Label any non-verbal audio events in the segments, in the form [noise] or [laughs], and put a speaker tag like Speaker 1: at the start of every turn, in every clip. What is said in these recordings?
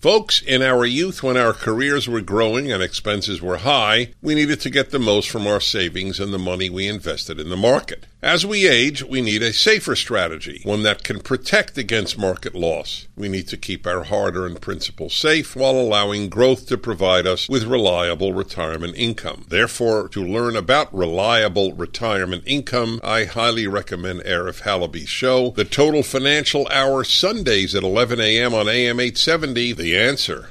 Speaker 1: Folks, in our youth, when our careers were growing and expenses were high, we needed to get the most from our savings and the money we invested in the market. As we age, we need a safer strategy, one that can protect against market loss. We need to keep our hard earned principal safe while allowing growth to provide us with reliable retirement income. Therefore, to learn about reliable retirement income, I highly recommend Arif Halaby's show, The Total Financial Hour, Sundays at 11 a.m. on AM 870. The answer.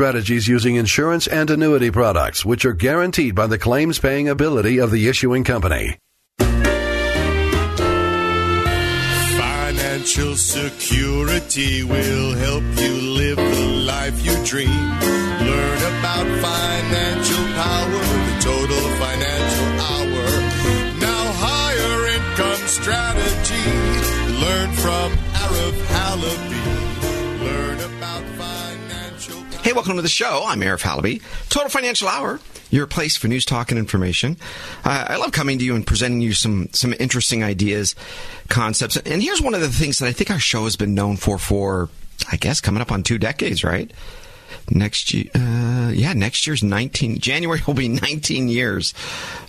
Speaker 2: strategies using insurance and annuity products, which are guaranteed by the claims paying ability of the issuing company.
Speaker 3: Financial security will help you live the life you dream. Learn about financial power, the total financial hour. Now, higher income strategy. Learn from Arif Halaby.
Speaker 4: Hey, welcome to the show. I'm Arif Halaby. Total Financial Hour, your place for news, talk, and information. Uh, I love coming to you and presenting you some some interesting ideas, concepts. And here's one of the things that I think our show has been known for for, I guess, coming up on two decades, right? Next year, uh, yeah, next year's 19, January will be 19 years.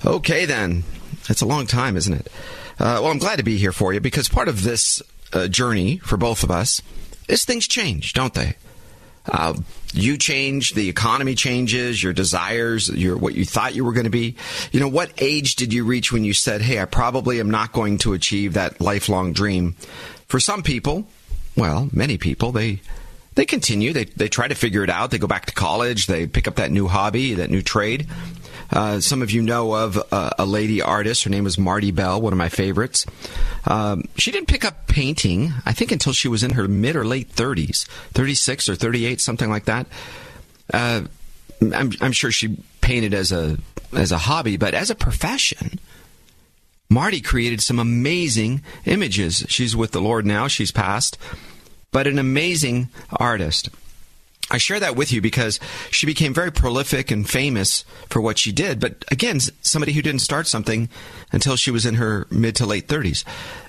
Speaker 4: Okay, then. That's a long time, isn't it? Uh, well, I'm glad to be here for you because part of this uh, journey for both of us is things change, don't they? You change, the economy changes, your desires, your what you thought you were going to be. You know, what age did you reach when you said, "Hey, I probably am not going to achieve that lifelong dream"? For some people, well, many people, they they continue. They they try to figure it out. They go back to college. They pick up that new hobby, that new trade. Uh, some of you know of uh, a lady artist. Her name was Marty Bell, one of my favorites. Um, she didn't pick up painting, I think, until she was in her mid or late 30s, 36 or 38, something like that. Uh, I'm, I'm sure she painted as a as a hobby, but as a profession, Marty created some amazing images. She's with the Lord now; she's passed, but an amazing artist. I share that with you because she became very prolific and famous for what she did. But again, somebody who didn't start something until she was in her mid to late 30s.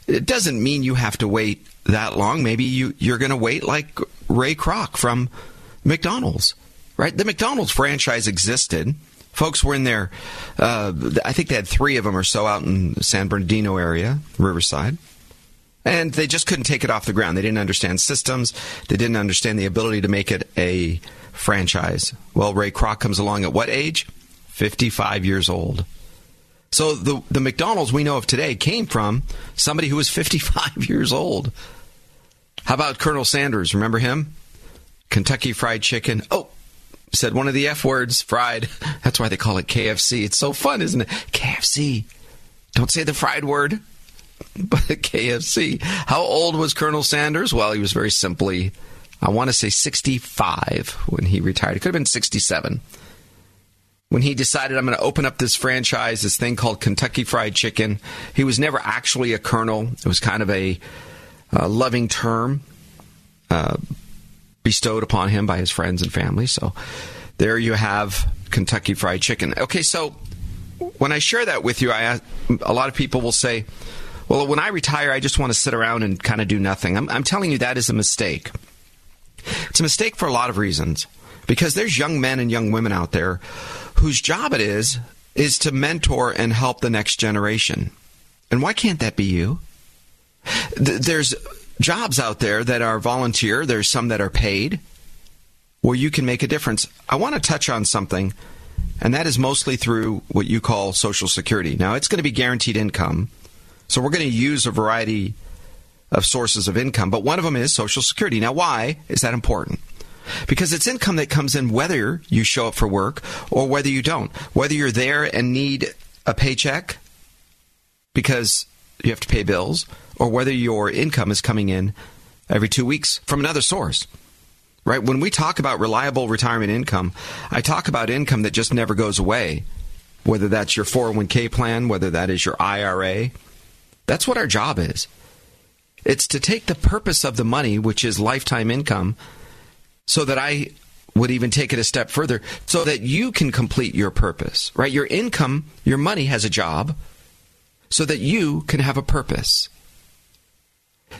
Speaker 4: It doesn't mean you have to wait that long. Maybe you, you're going to wait like Ray Kroc from McDonald's, right? The McDonald's franchise existed. Folks were in there. Uh, I think they had three of them or so out in San Bernardino area, Riverside. And they just couldn't take it off the ground. They didn't understand systems. They didn't understand the ability to make it a franchise. Well, Ray Kroc comes along at what age? 55 years old. So the, the McDonald's we know of today came from somebody who was 55 [laughs] years old. How about Colonel Sanders? Remember him? Kentucky Fried Chicken. Oh, said one of the F words, fried. [laughs] That's why they call it KFC. It's so fun, isn't it? KFC. Don't say the fried word [laughs] but KFC. How old was Colonel Sanders? Well, he was very simply, I want to say 65 when he retired. It could have been 67. When he decided, I'm going to open up this franchise, this thing called Kentucky Fried Chicken, he was never actually a colonel. It was kind of a, a loving term uh, bestowed upon him by his friends and family. So there you have Kentucky Fried Chicken. Okay, so when I share that with you, I, a lot of people will say, well, when I retire, I just want to sit around and kind of do nothing. I'm, I'm telling you that is a mistake. It's a mistake for a lot of reasons. Because there's young men and young women out there whose job it is is to mentor and help the next generation. And why can't that be you? There's jobs out there that are volunteer, there's some that are paid where you can make a difference. I want to touch on something, and that is mostly through what you call Social Security. Now, it's going to be guaranteed income. So we're going to use a variety of sources of income, but one of them is Social Security. Now, why is that important? Because it's income that comes in whether you show up for work or whether you don't. Whether you're there and need a paycheck because you have to pay bills, or whether your income is coming in every two weeks from another source. right? When we talk about reliable retirement income, I talk about income that just never goes away, whether that's your 401k plan, whether that is your IRA. That's what our job is. It's to take the purpose of the money, which is lifetime income, so that I would even take it a step further, so that you can complete your purpose, right? Your income, your money has a job, so that you can have a purpose.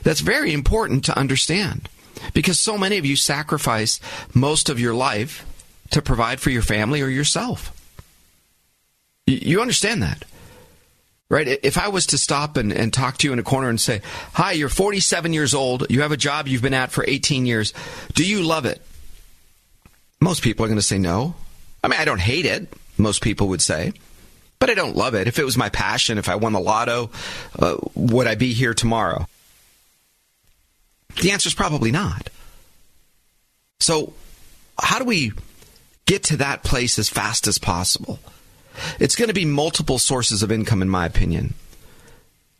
Speaker 4: That's very important to understand because so many of you sacrifice most of your life to provide for your family or yourself. You understand that? Right? If I was to stop and, and talk to you in a corner and say, Hi, you're 47 years old, you have a job you've been at for 18 years, do you love it? Most people are going to say no. I mean, I don't hate it, most people would say, but I don't love it. If it was my passion, if I won the lotto, uh, would I be here tomorrow? The answer is probably not. So, how do we get to that place as fast as possible? It's going to be multiple sources of income, in my opinion.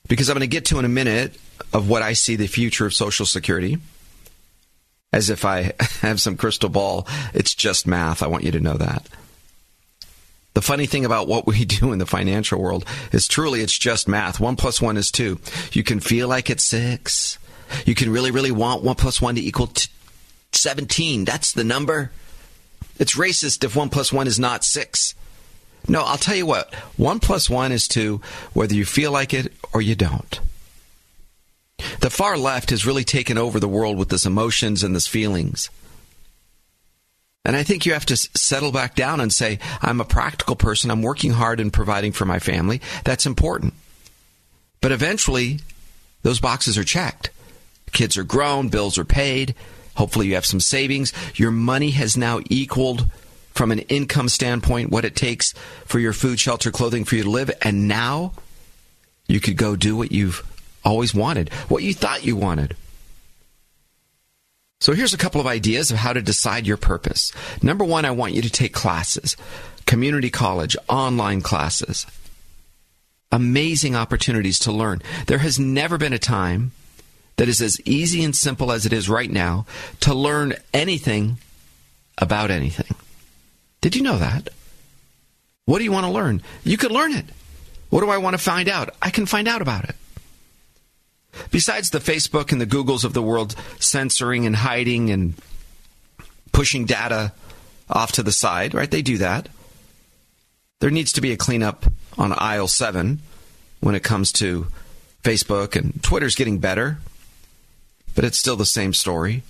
Speaker 4: Because I'm going to get to in a minute of what I see the future of Social Security. As if I [laughs] have some crystal ball. It's just math. I want you to know that. The funny thing about what we [laughs] do in the financial world is truly it's just math. One plus one is two. You can feel like it's six. You can really, really want 1 plus 1 to equal t- 17. That's the number. It's racist if 1 plus 1 is not 6. No, I'll tell you what. 1 plus 1 is 2, whether you feel like it or you don't. The far left has really taken over the world with this emotions and this feelings. And I think you have to settle back down and say, I'm a practical person. I'm working hard and providing for my family. That's important. But eventually, those boxes are checked. Kids are grown, bills are paid. Hopefully, you have some savings. Your money has now equaled, from an income standpoint, what it takes for your food, shelter, clothing for you to live. And now you could go do what you've always wanted, what you thought you wanted. So here's a couple of ideas of how to decide your purpose. Number one, I want you to take classes, community college, online classes. Amazing opportunities to learn. There has never been a time that is as easy and simple as it is right now to learn anything about anything. Did you know that? What do you want to learn? You could learn it. What do I want to find out? I can find out about it. Besides the Facebook and the Googles of the world censoring and hiding and pushing data off to the side, right? They do that. There needs to be a cleanup on aisle 7 when it comes to Facebook and Twitter's getting better but it's still the same story.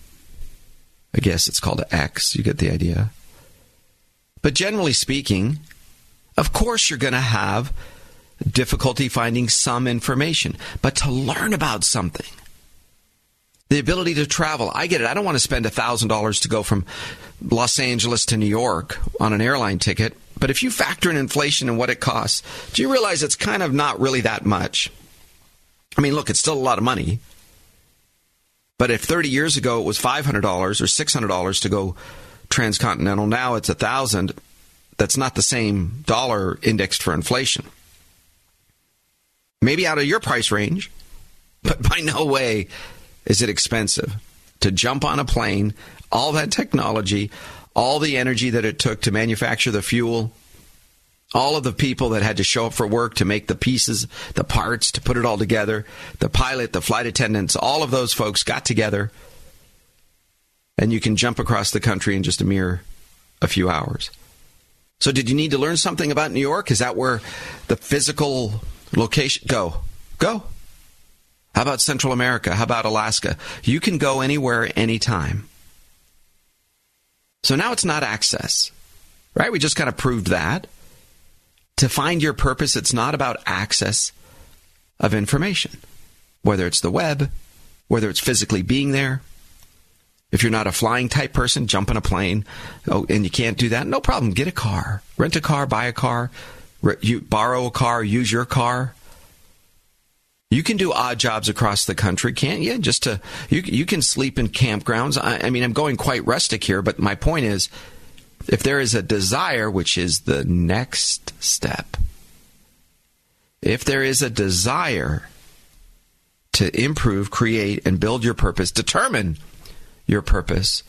Speaker 4: I guess it's called X. You get the idea. But generally speaking, of course, you're going to have difficulty finding some information, but to learn about something, the ability to travel, I get it. I don't want to spend $1,000 to go from Los Angeles to New York on an airline ticket. But if you factor in inflation and what it costs, do you realize it's kind of not really that much? I mean, look, it's still a lot of money. But if 30 years ago it was $500 or $600 to go transcontinental, now it's a 1000 that's not the same dollar indexed for inflation. Maybe out of your price range, [laughs] but by no way is it expensive to jump on a plane, all that technology, all the energy that it took to manufacture the fuel, all of the people that had to show up for work to make the pieces, the parts, to put it all together, the pilot, the flight attendants, all of those folks got together, and you can jump across the country in just a mere a few hours. So, did you need to learn something about New York? Is that where the physical location go? Go. How about Central America? How about Alaska? You can go anywhere, anytime. So now it's not access, right? We just kind of proved that to find your purpose, it's not about access of information, whether it's the web, whether it's physically being there. If you're not a flying type person, jump in a plane, oh, and you can't do that, no problem. Get a car, rent a car, buy a car, you borrow a car, use your car. You can do odd jobs across the country, can't you? Just to you, you can sleep in campgrounds. I, I mean, I'm going quite rustic here, but my point is, if there is a desire, which is the next step, if there is a desire to improve, create, and build your purpose, determine your purpose,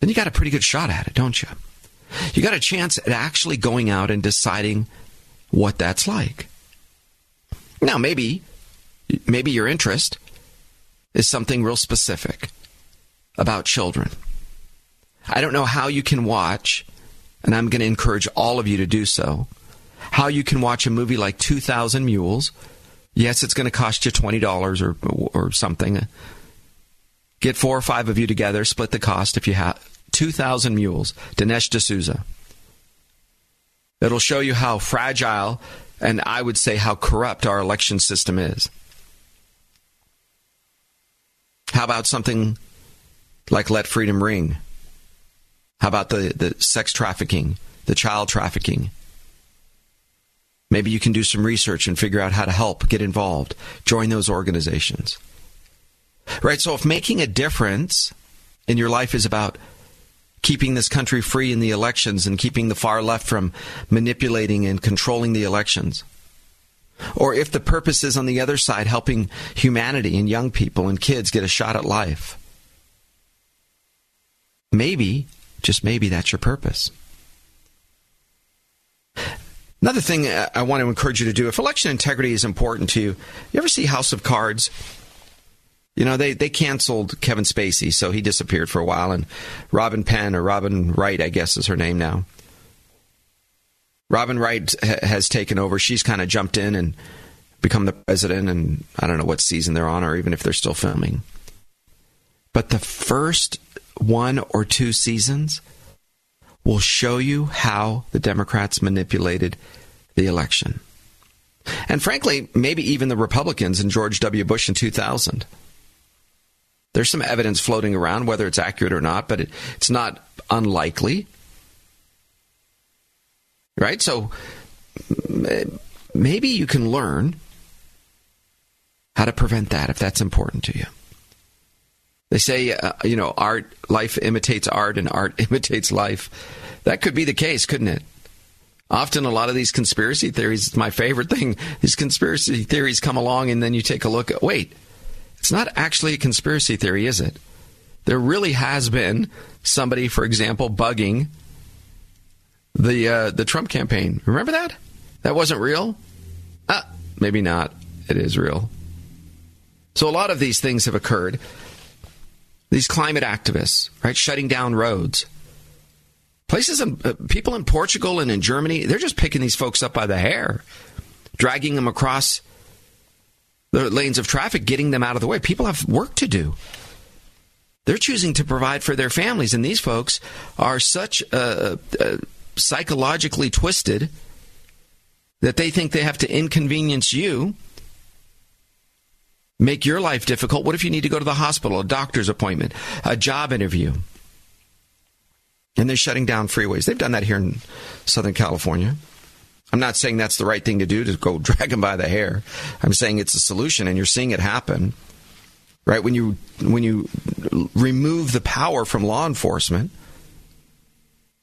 Speaker 4: then you got a pretty good shot at it, don't you? You got a chance at actually going out and deciding what that's like. Now, maybe, maybe your interest is something real specific about children. I don't know how you can watch, and I'm going to encourage all of you to do so, how you can watch a movie like 2,000 Mules. Yes, it's going to cost you $20 or, or something. Get four or five of you together, split the cost if you have 2,000 Mules, Dinesh D'Souza. It'll show you how fragile and I would say how corrupt our election system is. How about something like Let Freedom Ring? How about the, the sex trafficking, the child trafficking? Maybe you can do some research and figure out how to help, get involved, join those organizations. Right? So if making a difference in your life is about keeping this country free in the elections and keeping the far left from manipulating and controlling the elections. Or if the purpose is on the other side, helping humanity and young people and kids get a shot at life. Maybe, just maybe, that's your purpose. Another thing I want to encourage you to do if election integrity is important to you, you ever see House of Cards? You know, they, they canceled Kevin Spacey, so he disappeared for a while, and Robin Penn, or Robin Wright, I guess is her name now. Robin Wright ha- has taken over. She's kind of jumped in and become the president, and I don't know what season they're on, or even if they're still filming. But the first one or two seasons will show you how the Democrats manipulated the election. And frankly, maybe even the Republicans and George W. Bush in 2000. There's some evidence floating around, whether it's accurate or not, but it, it's not unlikely. Right? So maybe you can learn how to prevent that if that's important to you. They say, uh, you know, art, life imitates art and art [laughs] imitates life. That could be the case, couldn't it? Often, a lot of these conspiracy theories, my favorite thing, these conspiracy theories come along and then you take a look at, wait, it's not actually a conspiracy theory, is it? There really has been somebody, for example, bugging the uh, the Trump campaign. Remember that? That wasn't real. Ah, maybe not. It is real. So a lot of these things have occurred. These climate activists, right, shutting down roads. Places, in, uh, people in Portugal and in Germany, they're just picking these folks up by the hair, dragging them across the lanes of traffic, getting them out of the way. People have work to do. They're choosing to provide for their families, and these folks are such uh, uh, psychologically twisted that they think they have to inconvenience you, make your life difficult. What if you need to go to the hospital, a doctor's appointment, a job interview? And they're shutting down freeways. They've done that here in Southern California. I'm not saying that's the right thing to do to go [laughs] drag them by the hair. I'm saying it's a solution, and you're seeing it happen. Right when you when you remove the power from law enforcement,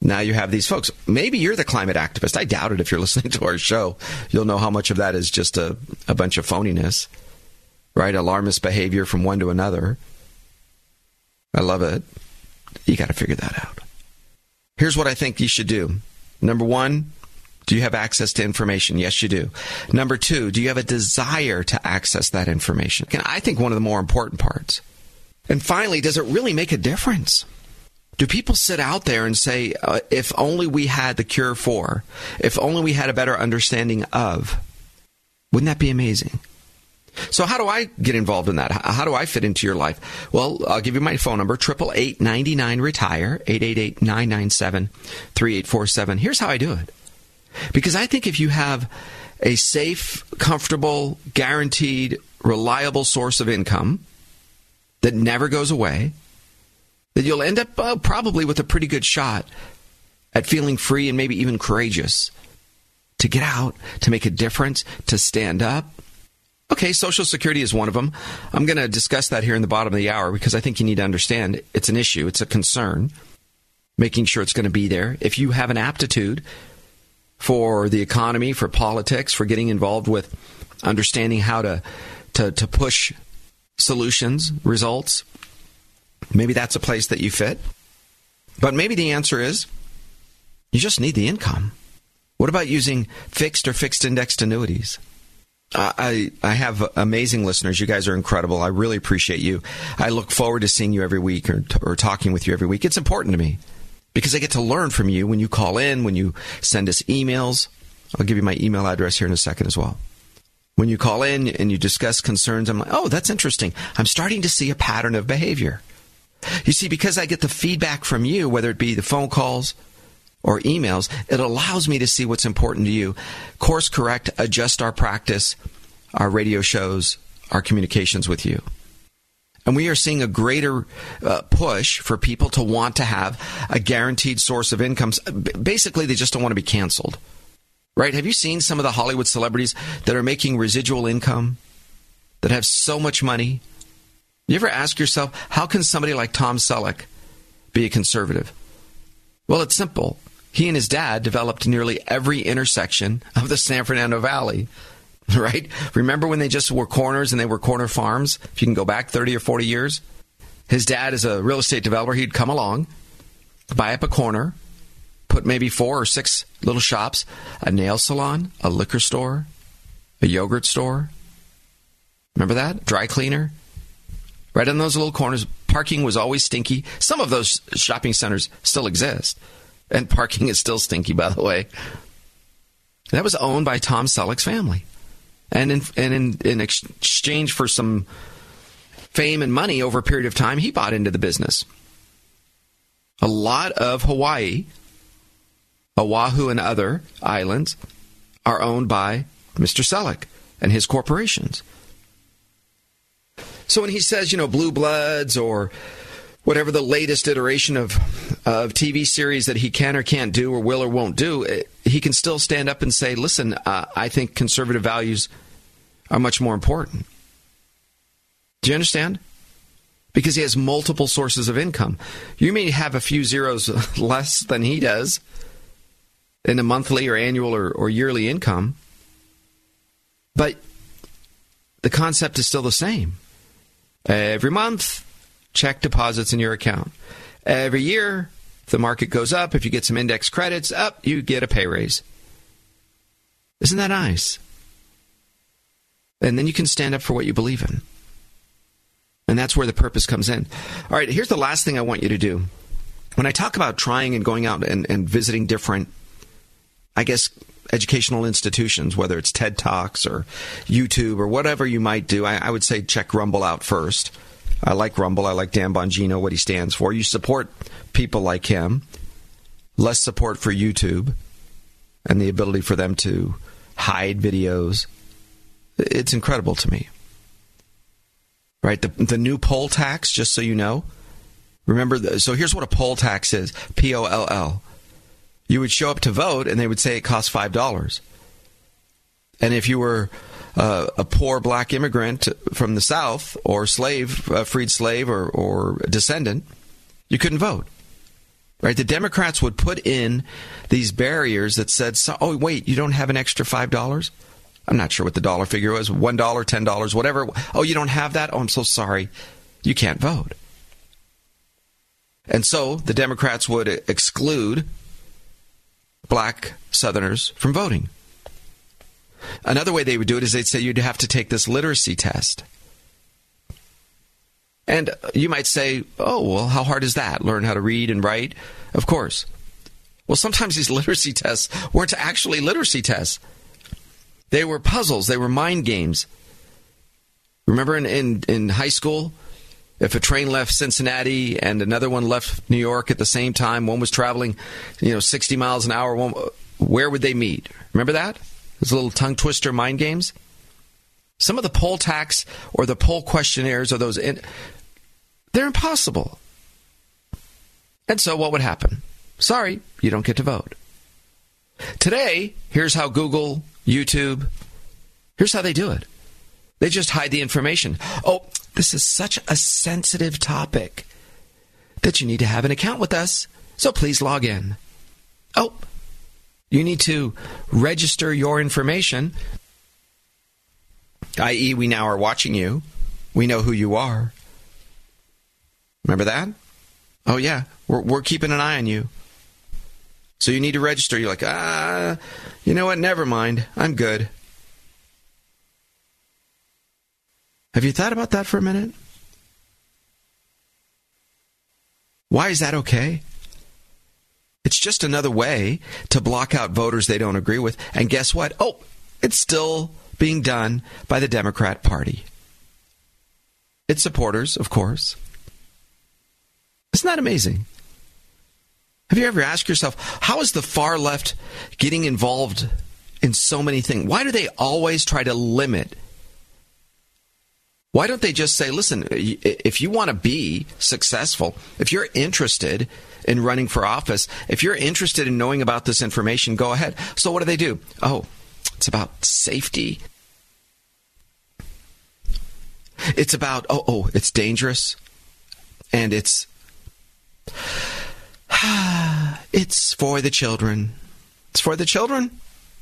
Speaker 4: now you have these folks. Maybe you're the climate activist. I doubt it. If you're [laughs] listening to our show, you'll know how much of that is just a, a bunch of phoniness, right? Alarmist behavior from one to another. I love it. You got to figure that out. Here's what I think you should do. Number one, do you have access to information? Yes, you do. Number two, do you have a desire to access that information? And I think one of the more important parts. And finally, does it really make a difference? Do people sit out there and say, uh, if only we had the cure for, if only we had a better understanding of? Wouldn't that be amazing? So how do I get involved in that? How do I fit into your life? Well, I'll give you my phone number, 888 retire 888-997-3847. Here's how I do it. Because I think if you have a safe, comfortable, guaranteed, reliable source of income that never goes away, that you'll end up uh, probably with a pretty good shot at feeling free and maybe even courageous to get out, to make a difference, to stand up. Okay, Social Security is one of them. I'm going to discuss that here in the bottom of the hour because I think you need to understand it's an issue, it's a concern, making sure it's going to be there. If you have an aptitude for the economy, for politics, for getting involved with understanding how to, to, to push solutions, results. Maybe that's a place that you fit. But maybe the answer is you just need the income. What about using fixed or fixed indexed annuities? I I have amazing listeners. You guys are incredible. I really appreciate you. I look forward to seeing you every week or, or talking with you every week. It's important to me because I get to learn from you when you call in, when you send us emails. I'll give you my email address here in a second as well. When you call in and you discuss concerns, I'm like, oh, that's interesting. I'm starting to see a pattern of behavior. You see, because I get the feedback from you, whether it be the phone calls or emails, it allows me to see what's important to you, course correct, adjust our practice, our radio shows, our communications with you. And we are seeing a greater uh, push for people to want to have a guaranteed source of income. Basically, they just don't want to be canceled. Right? Have you seen some of the Hollywood celebrities that are making residual income, that have so much money? You ever ask yourself, how can somebody like Tom Selleck be a conservative? Well, it's simple. He and his dad developed nearly every intersection of the San Fernando Valley. [laughs] Right? Remember when they just were corners and they were corner farms? If you can go back 30 or 40 years? His dad is a real estate developer. He'd come along, buy up a corner, put maybe four or six little shops, a nail salon, a liquor store, a yogurt store. Remember that? Dry cleaner. Right in those little corners, parking was always stinky. Some of those shopping centers still exist. And parking is still stinky, by the way. That was owned by Tom Selleck's family. And in, and in, in exchange for some fame and money over a period of time, he bought into the business. A lot of Hawaii, Oahu, and other islands are owned by Mr. Selleck and his corporations. So when he says, you know, blue bloods or whatever the latest iteration of of TV series that he can or can't do or will or won't do, eh, he can still stand up and say, "Listen, uh, I think conservative values are much more important." Do you understand? Because he has multiple sources of income. You may have a few zeros [laughs] less than he does in a monthly or annual or, or yearly income, but the concept is still the same. Every month, check deposits in your account. Every year, if the market goes up, if you get some index credits, up, you get a pay raise. Isn't that nice? And then you can stand up for what you believe in. And that's where the purpose comes in. All right, here's the last thing I want you to do. When I talk about trying and going out and, and visiting different, I guess, educational institutions, whether it's TED Talks or YouTube or whatever you might do, I, I would say check Rumble out first. I like Rumble. I like Dan Bongino, what he stands for. You support people like him. Less support for YouTube and the ability for them to hide videos. It's incredible to me. Right? The, the new poll tax, just so you know. Remember, the, so here's what a poll tax is P O L L. You would show up to vote and they would say it costs $5. And if you were uh, a poor black immigrant from the South or slave, a freed slave or, or descendant, you couldn't vote. Right? The Democrats would put in these barriers that said, oh, wait, you don't have an extra $5? I'm not sure what the dollar figure was $1, $10, whatever. Oh, you don't have that? Oh, I'm so sorry. You can't vote. And so the Democrats would exclude black Southerners from voting. Another way they would do it is they'd say you'd have to take this literacy test. And you might say, oh, well, how hard is that? Learn how to read and write? Of course. Well, sometimes these [laughs] literacy tests weren't actually literacy tests, they were puzzles, they were mind games. Remember in, in, in high school? If a train left Cincinnati and another one left New York at the same time, one was traveling, you know, 60 miles an hour, one, where would they meet? Remember that? Those little tongue twister mind games. Some of the poll tax or the poll questionnaires or those, in, they're impossible. And so what would happen? Sorry, you don't get to vote. Today, here's how Google, YouTube, here's how they do it. They just hide the information. Oh, this is such a sensitive topic that you need to have an account with us, so please log in. Oh, you need to register your information, i.e., we now are watching you. We know who you are. Remember that? Oh, yeah, we're, we're keeping an eye on you. So you need to register. You're like, ah, you know what? Never mind. I'm good. Have you thought about that for a minute? Why is that okay? It's just another way to block out voters they don't agree with. And guess what? Oh, it's still being done by the Democrat Party. Its supporters, of course. Isn't that amazing? Have you ever asked yourself, how is the far left getting involved in so many things? Why do they always try to limit? Why don't they just say, listen, if you want to be successful, if you're interested in running for office, if you're interested in knowing about this information, go ahead. So what do they do? Oh, it's about safety. It's about, oh, oh, it's dangerous. And it's [sighs] it's for the children. It's for the children.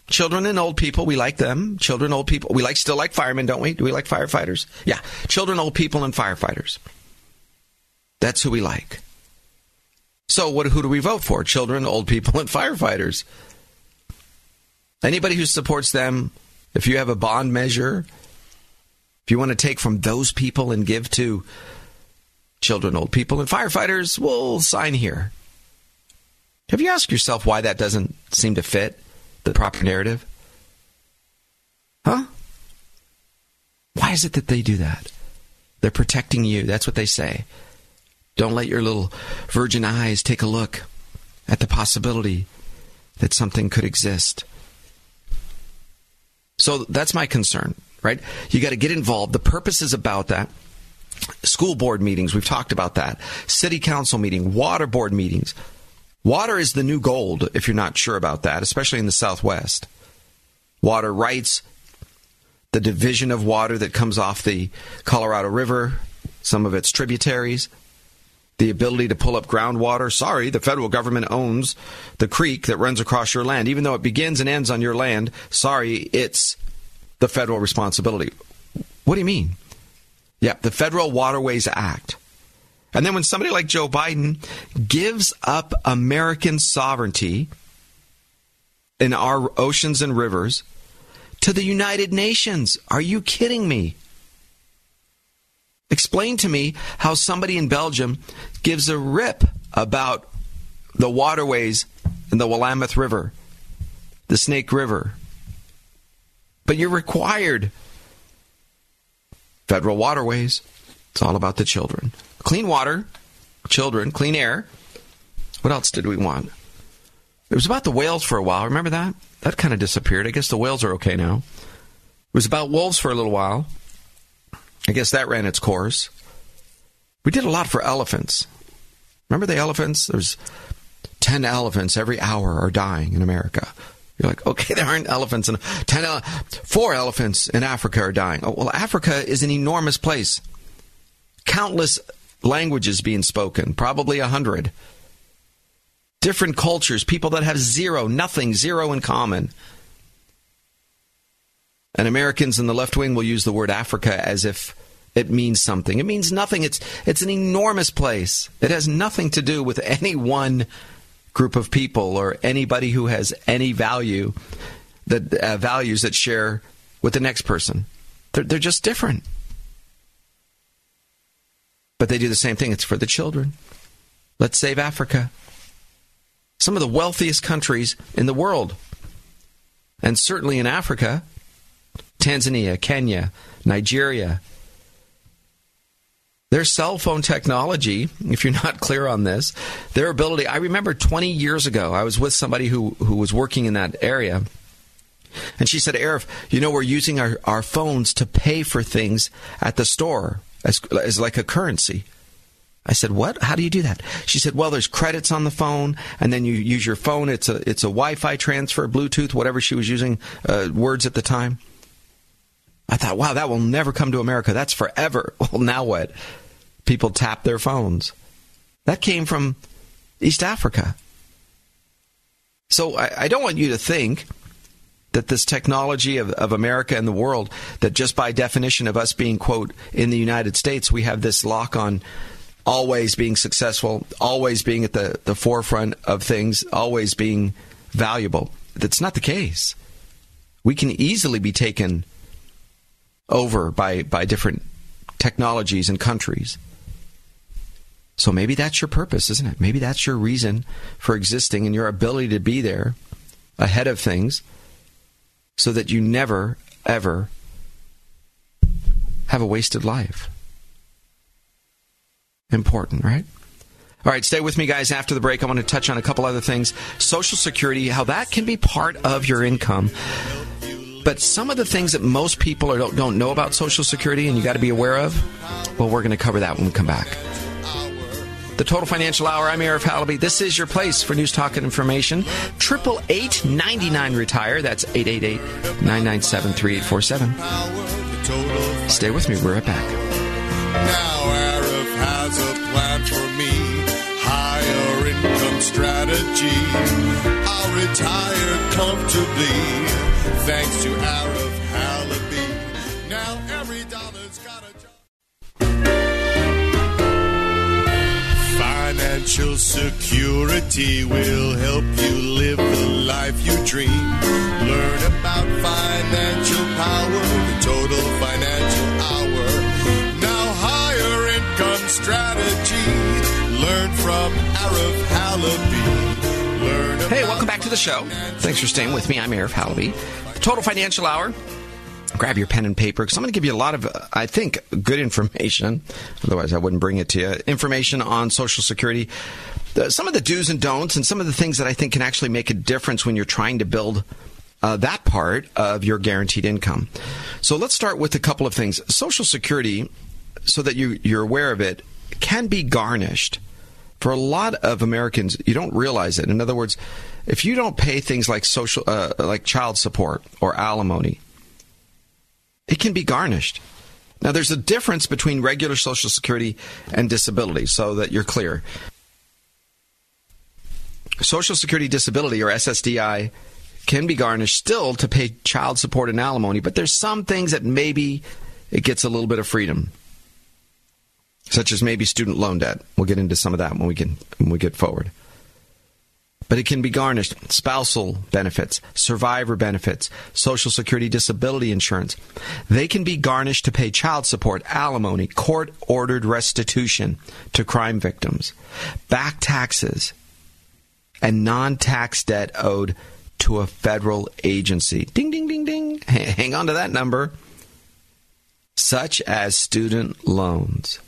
Speaker 4: Children and old people, we like them. Children, old people. We like still like firemen, don't we? Do we like firefighters? Yeah. Children, old people, and firefighters. That's who we like. So what who do we vote for? Children, old people, and firefighters. Anybody who supports them, if you have a bond measure, if you want to take from those people and give to children, old people, and firefighters, we'll sign here. Have you asked yourself why that doesn't seem to fit the proper narrative? Huh? Why is it that they do that? They're protecting you. That's what they say. Don't let your little virgin eyes take a look at the possibility that something could exist. So that's my concern, right? You got to get involved. The purpose is about that. School board meetings, we've talked about that. City council meeting, water board meetings. Water is the new gold, if you're not sure about that, especially in the Southwest. Water rights, the division of water that comes off the Colorado River, some of its tributaries, the ability to pull up groundwater. Sorry, the federal government owns the creek that runs across your land. Even though it begins and ends on your land, sorry, it's the federal responsibility. What do you mean? Yeah, the Federal Waterways Act. And then when somebody like Joe Biden gives up American sovereignty in our oceans and rivers to the United Nations, are you kidding me? Explain to me how somebody in Belgium gives a rip about the waterways in the Willamette River, the Snake River. But you're required. Federal waterways, it's all about the children clean water, children, clean air. What else did we want? It was about the whales for a while. Remember that? That kind of disappeared. I guess the whales are okay now. It was about wolves for a little while. I guess that ran its course. We did a lot for elephants. Remember the elephants? There's 10 elephants every hour are dying in America. You're like, okay, [laughs] there aren't elephants in 10 ele- four elephants in Africa are dying. Oh, well, Africa is an enormous place. Countless languages being spoken, probably a hundred. Different cultures, people that have zero, nothing, zero in common. And Americans in the left wing will use the word Africa as if it means something. It means nothing. It's it's an enormous place. It has nothing to do with any one group of people or anybody who has any value that uh, values that share with the next person. They're, they're just different. But they do the same thing. It's for the children. Let's save Africa. Some of the wealthiest countries in the world, and certainly in Africa, Tanzania, Kenya, Nigeria, their cell phone technology, if you're not [laughs] clear on this, their ability. I remember 20 years ago, I was with somebody who, who was working in that area. And she said, Arif, you know, we're using our, our phones to pay for things at the store as, as like a currency. I said, "What? How do you do that?" She said, "Well, there's credits on the phone, and then you use your phone. It's a it's a Wi-Fi transfer, Bluetooth, whatever she was using uh, words at the time." I thought, "Wow, that will never come to America. That's forever." [laughs] Well, now what? People tap their phones. That came from East Africa. So I, I don't want you to think that this technology of, of America and the world, that just by definition of us being, quote, in the United States, we have this lock on always being successful, always being at the, the forefront of things, always being valuable. That's not the case. We can easily be taken over by, by different technologies and countries. So maybe that's your purpose, isn't it? Maybe that's your reason for existing and your ability to be there ahead of things so that you never, ever have a wasted life. Important, right? All right, stay with me, guys. After the break, I want to touch on a couple other things. Social Security, how that can be part of your income. But some of the things that most people don't, don't know about Social Security and you got to be aware of, well, we're going to cover that when we come back. The Total Financial Hour. I'm Arif Halaby. This is your place for news, talk, and information. Triple eight ninety nine retire. That's 888-997-3847. Stay with me. We're right back.
Speaker 3: Now Arif has a plan for me. Higher income strategy. I'll retire comfortably. Thanks to Arif Halaby. Now every dollar's got a job. Financial security will help you live the life you dream. Learn about financial power, the total financial hour. Now higher income strategy. Learn from Arif Halaby.
Speaker 4: Hey, welcome back to the show. Thanks for staying with me. I'm Arif Halaby. The Total Financial Hour. Grab your pen and paper because I'm going to give you a lot of, I think, good information. Otherwise, I wouldn't bring it to you. Information on Social Security, some of the do's and don'ts, and some of the things that I think can actually make a difference when you're trying to build uh, that part of your guaranteed income. So let's start with a couple of things. Social Security, so that you, you're aware of it, can be garnished. For a lot of Americans, you don't realize it. In other words, if you don't pay things like social, uh, like child support or alimony, it can be garnished. Now, there's a difference between regular Social Security and disability, so that you're clear. Social Security disability or SSDI can be garnished still to pay child support and alimony, but there's some things that maybe it gets a little bit of freedom, such as maybe student loan debt. We'll get into some of that when we can when we get forward. But it can be garnished. Spousal benefits, survivor benefits, Social Security disability insurance. They can be garnished to pay child support, alimony, court ordered restitution to crime victims, back taxes, and non tax debt owed to a federal agency. Ding, ding, ding, ding. [laughs] Hang on to that number. Such as student loans.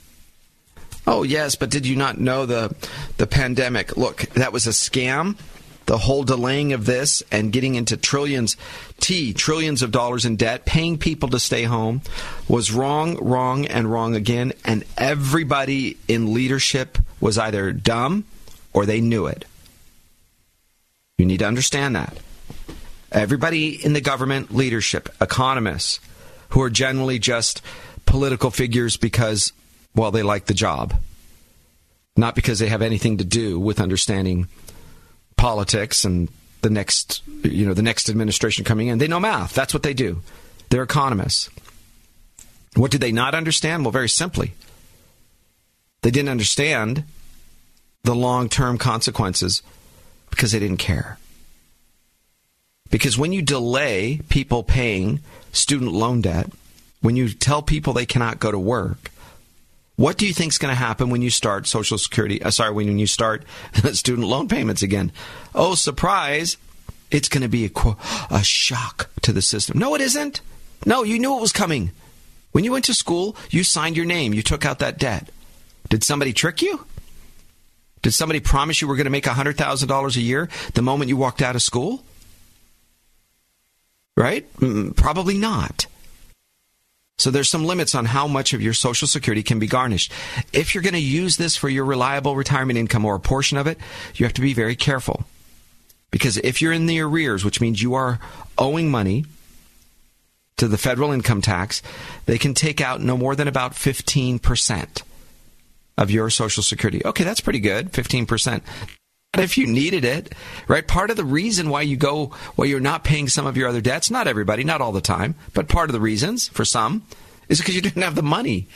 Speaker 4: Oh yes, but did you not know the the pandemic? Look, that was a scam. The whole delaying of this and getting into trillions, T trillions of dollars in debt, paying people to stay home was wrong, wrong, and wrong again. And everybody in leadership was either dumb or they knew it. You need to understand that. Everybody in the government leadership, economists, who are generally just political figures because well, they like the job, not because they have anything to do with understanding politics and the next, you know, the next administration coming in. They know math. That's what they do. They're economists. What did they not understand? Well, very simply, they didn't understand the long term consequences because they didn't care. Because when you delay people paying student loan debt, when you tell people they cannot go to work, what do you think is going to happen when you start Social Security? Uh, sorry, when you start [laughs] student loan payments again? Oh, surprise! It's going to be a, a shock to the system. No, it isn't. No, you knew it was coming. When you went to school, you signed your name. You took out that debt. Did somebody trick you? Did somebody promise you were going to make $100,000 a year the moment you walked out of school? Right? Mm, probably not. So there's some limits on how much of your Social Security can be garnished. If you're going to use this for your reliable retirement income or a portion of it, you have to be very careful. Because if you're in the arrears, which means you are owing money to the federal income tax, they can take out no more than about 15% of your Social Security. Okay, that's pretty good, 15%. If you needed it, right? Part of the reason why you go, why you're not paying some of your other debts, not everybody, not all the time, but part of the reasons for some is because you didn't have the money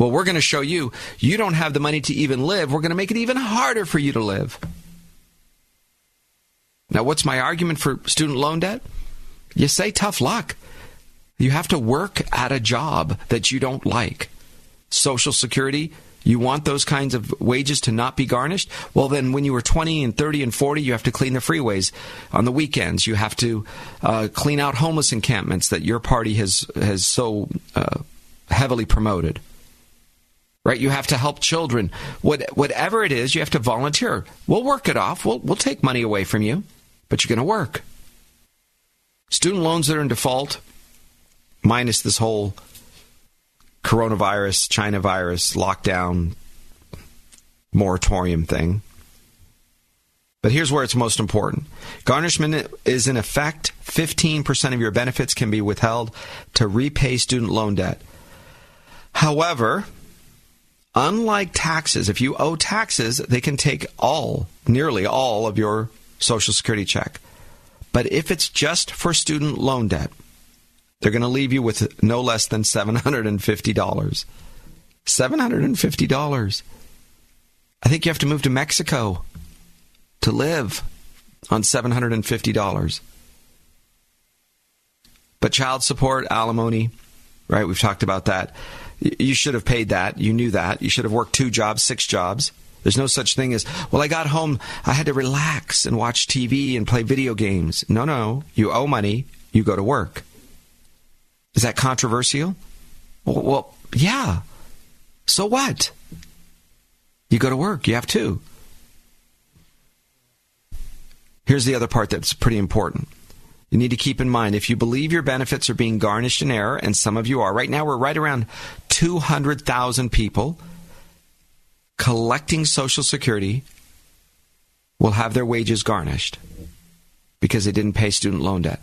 Speaker 4: Well, we're going to show you you don't have the money to even live. We're going to make it even harder for you to live. Now, what's my argument for student loan debt? You say tough luck. You have to work at a job that you don't like. Social Security, you want those kinds of wages to not be garnished? Well, then when you were 20 and 30 and 40, you have to clean the freeways. On the weekends, you have to uh, clean out homeless encampments that your party has, has so uh, heavily promoted. Right? You have to help children. What, whatever it is, you have to volunteer. We'll work it off. We'll, we'll take money away from you, but you're going to work. Student loans that are in default, minus this whole coronavirus, China virus, lockdown, moratorium thing. But here's where it's most important. Garnishment is in effect 15% of your benefits can be withheld to repay student loan debt. However, unlike taxes, if you owe taxes, they can take all, nearly all of your Social Security check. But if it's just for student loan debt, they're going to leave you with no less than $750. $750. I think you have to move to Mexico to live on $750. But child support, alimony, right? We've talked about that. You should have paid that. You knew that. You should have worked two jobs, six jobs. There's no such thing as, well, I got home, I had to relax and watch TV and play video games. No, no. You owe money, you go to work. Is that controversial? Well, yeah. So what? You go to work, you have to. Here's the other part that's pretty important. You need to keep in mind if you believe your benefits are being garnished in error, and some of you are, right now we're right around 200,000 people collecting Social Security will have their wages garnished because they didn't pay student loan debt.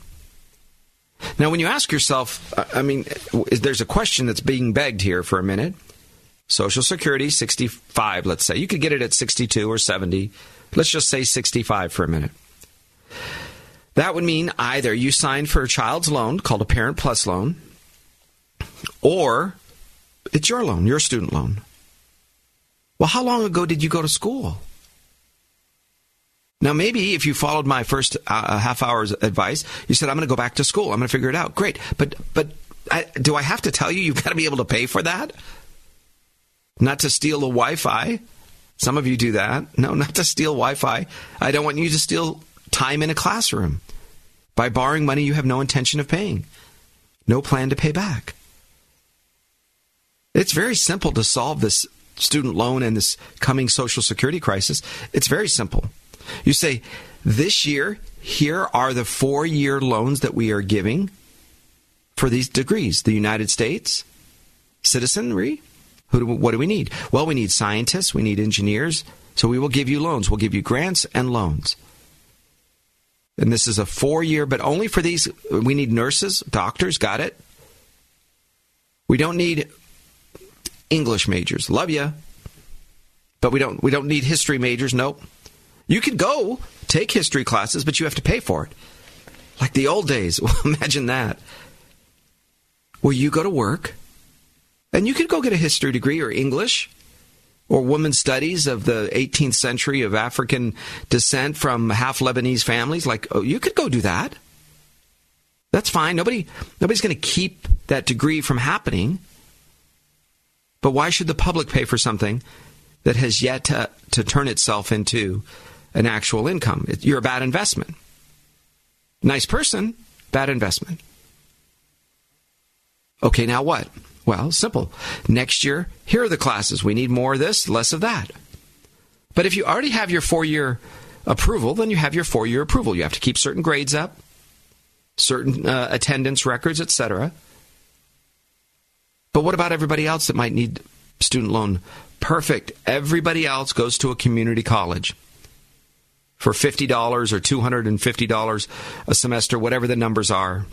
Speaker 4: Now, when you ask yourself, I mean, there's a question that's being begged here for a minute. Social Security, 65, let's say. You could get it at 62 or 70. Let's just say 65 for a minute. That would mean either you signed for a child's loan called a Parent Plus loan, or it's your loan, your student loan. Well, how long ago did you go to school? Now, maybe if you followed my first uh, half hour's advice, you said, I'm going to go back to school. I'm going to figure it out. Great. But, but I, do I have to tell you, you've [laughs] got to be able to pay for that? Not to steal the Wi Fi. Some of you do that. No, not to steal Wi Fi. I don't want you to steal time in a classroom. By borrowing money you have no intention of paying, no plan to pay back. It's very simple to solve this student loan and this coming Social Security crisis. It's very simple. You say, this year, here are the four year loans that we are giving for these degrees. The United States, citizenry. Do, what do we need? Well, we need scientists, we need engineers. So we will give you loans. We'll give you grants and loans. And this is a four year, but only for these. We need nurses, doctors, got it? We don't need English majors. Love you. But we don't we don't need history majors. Nope. You could go take history classes, but you have to pay for it. Like the old days. [laughs] Well, imagine that. Where you go to work and you could go get a history degree or English or women's studies of the 18th century of African descent from half Lebanese families. Like, oh, you could go do that. That's fine. Nobody, nobody's going to keep that degree from happening. But why should the public pay for something that has yet to, to turn itself into an actual income. You're a bad investment. Nice person, bad investment. Okay, now what? Well, simple. Next year, here are the classes. We need more of this, less of that. But if you already have your four year approval, then you have your four year approval. You have to keep certain grades up, certain uh, attendance records, etc. But what about everybody else that might need student loan? Perfect. Everybody else goes to a community college for $50 or $250 a semester, whatever the numbers are.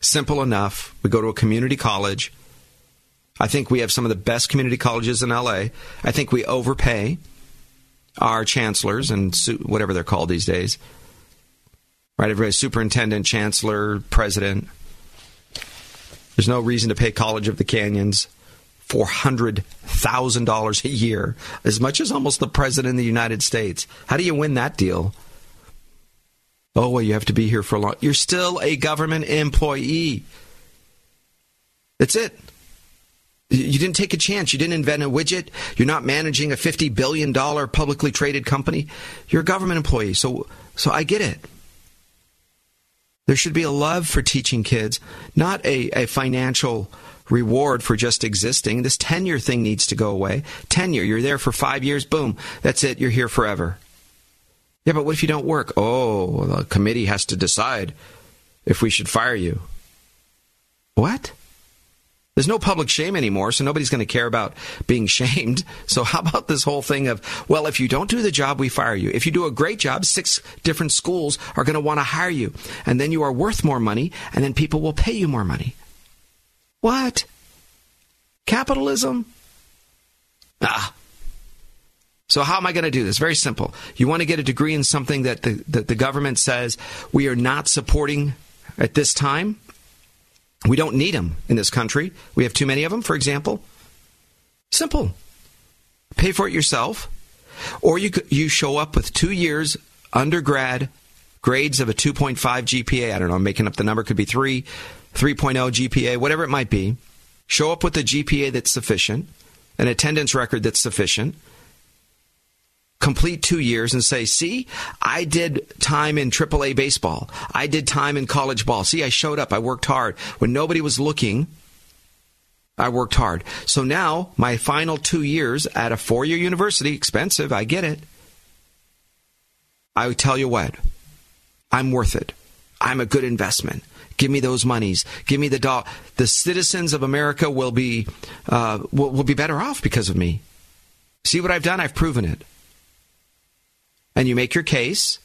Speaker 4: Simple enough. We go to a community college. I think we have some of the best community colleges in LA. I think we overpay our chancellors and su- whatever they're called these days. Right? Everybody, superintendent, chancellor, president. There's no reason to pay College of the Canyons $400,000 a year, as much as almost the president of the United States. How do you win that deal? Oh, well, you have to be here for a long. You're still a government employee. That's it. You didn't take a chance. You didn't invent a widget. You're not managing a $50 billion publicly traded company. You're a government employee. So, so I get it. There should be a love for teaching kids, not a, a financial reward for just existing. This tenure thing needs to go away. Tenure, you're there for five years, boom, that's it, you're here forever. Yeah, but what if you don't work? Oh, the committee has to decide if we should fire you. What? There's no public shame anymore, so nobody's going to care about being [laughs] shamed. So how about this whole thing of, well, if you don't do the job, we fire you. If you do a great job, six different schools are going to want to hire you. And then you are worth more money, and then people will pay you more money. What? Capitalism? Ah. So how am I going to do this? Very simple. You want to get a degree in something that the, that the government says we are not supporting at this time? We don't need them in this country. We have too many of them, for example. Simple. Pay for it yourself. Or you, you show up with two years undergrad grades of a 2.5 GPA. I don't know, I'm making up the number. Could be 3, 3.0 GPA, whatever it might be. Show up with a GPA that's sufficient, an attendance record that's sufficient, complete two years and say, see, I did time in AAA baseball. I did time in college ball. See, I showed up. I worked hard. When nobody was looking, I worked hard. So now, my final two years at a four year university, expensive, I get it. I tell you what, I'm worth it. I'm a good investment. Give me those monies. Give me the doll. The citizens of America will be uh, will, will be better off because of me. See what I've done? I've proven it and you make your case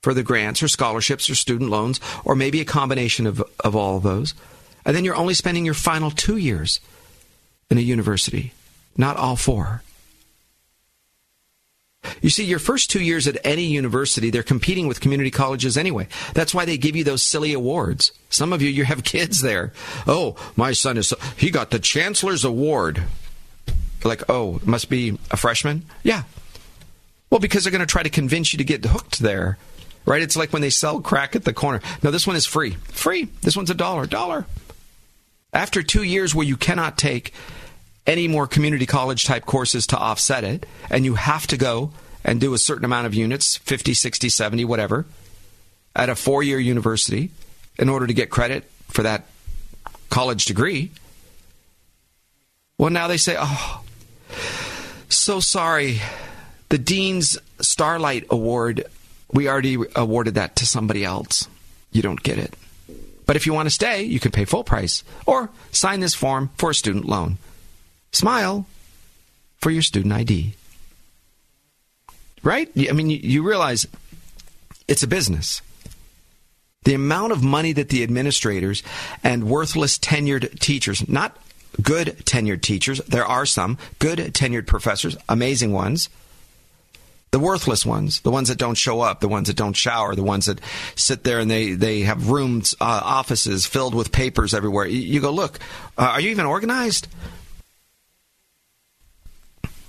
Speaker 4: for the grants or scholarships or student loans, or maybe a combination of, of all of those. And then you're only spending your final two years in a university, not all four. You see, your first two years at any university, they're competing with community colleges anyway. That's why they give you those silly awards. Some of you, you have [laughs] kids there. Oh, my son is, he got the Chancellor's Award. Like, oh, must be a freshman? Yeah, well, because they're going to try to convince you to get hooked there. Right? It's like when they sell crack at the corner. No, this one is free. Free. This one's a dollar. Dollar. After two years where you cannot take any more community college type courses to offset it, and you have to go and do a certain amount of units 50, 60, 70, whatever at a four year university in order to get credit for that college degree. Well, now they say, oh, so sorry the Dean's Starlight Award, we already awarded that to somebody else. You don't get it. But if you want to stay, you can pay full price or sign this form for a student loan. Smile for your student ID. Right? I mean, you realize it's a business. The amount of money that the administrators and worthless tenured teachers, not good tenured teachers, there are some good tenured professors, amazing ones, the worthless ones, the ones that don't show up, the ones that don't shower, the ones that sit there and they, they have rooms, uh, offices filled with papers everywhere. You, go, look, uh, are you even organized?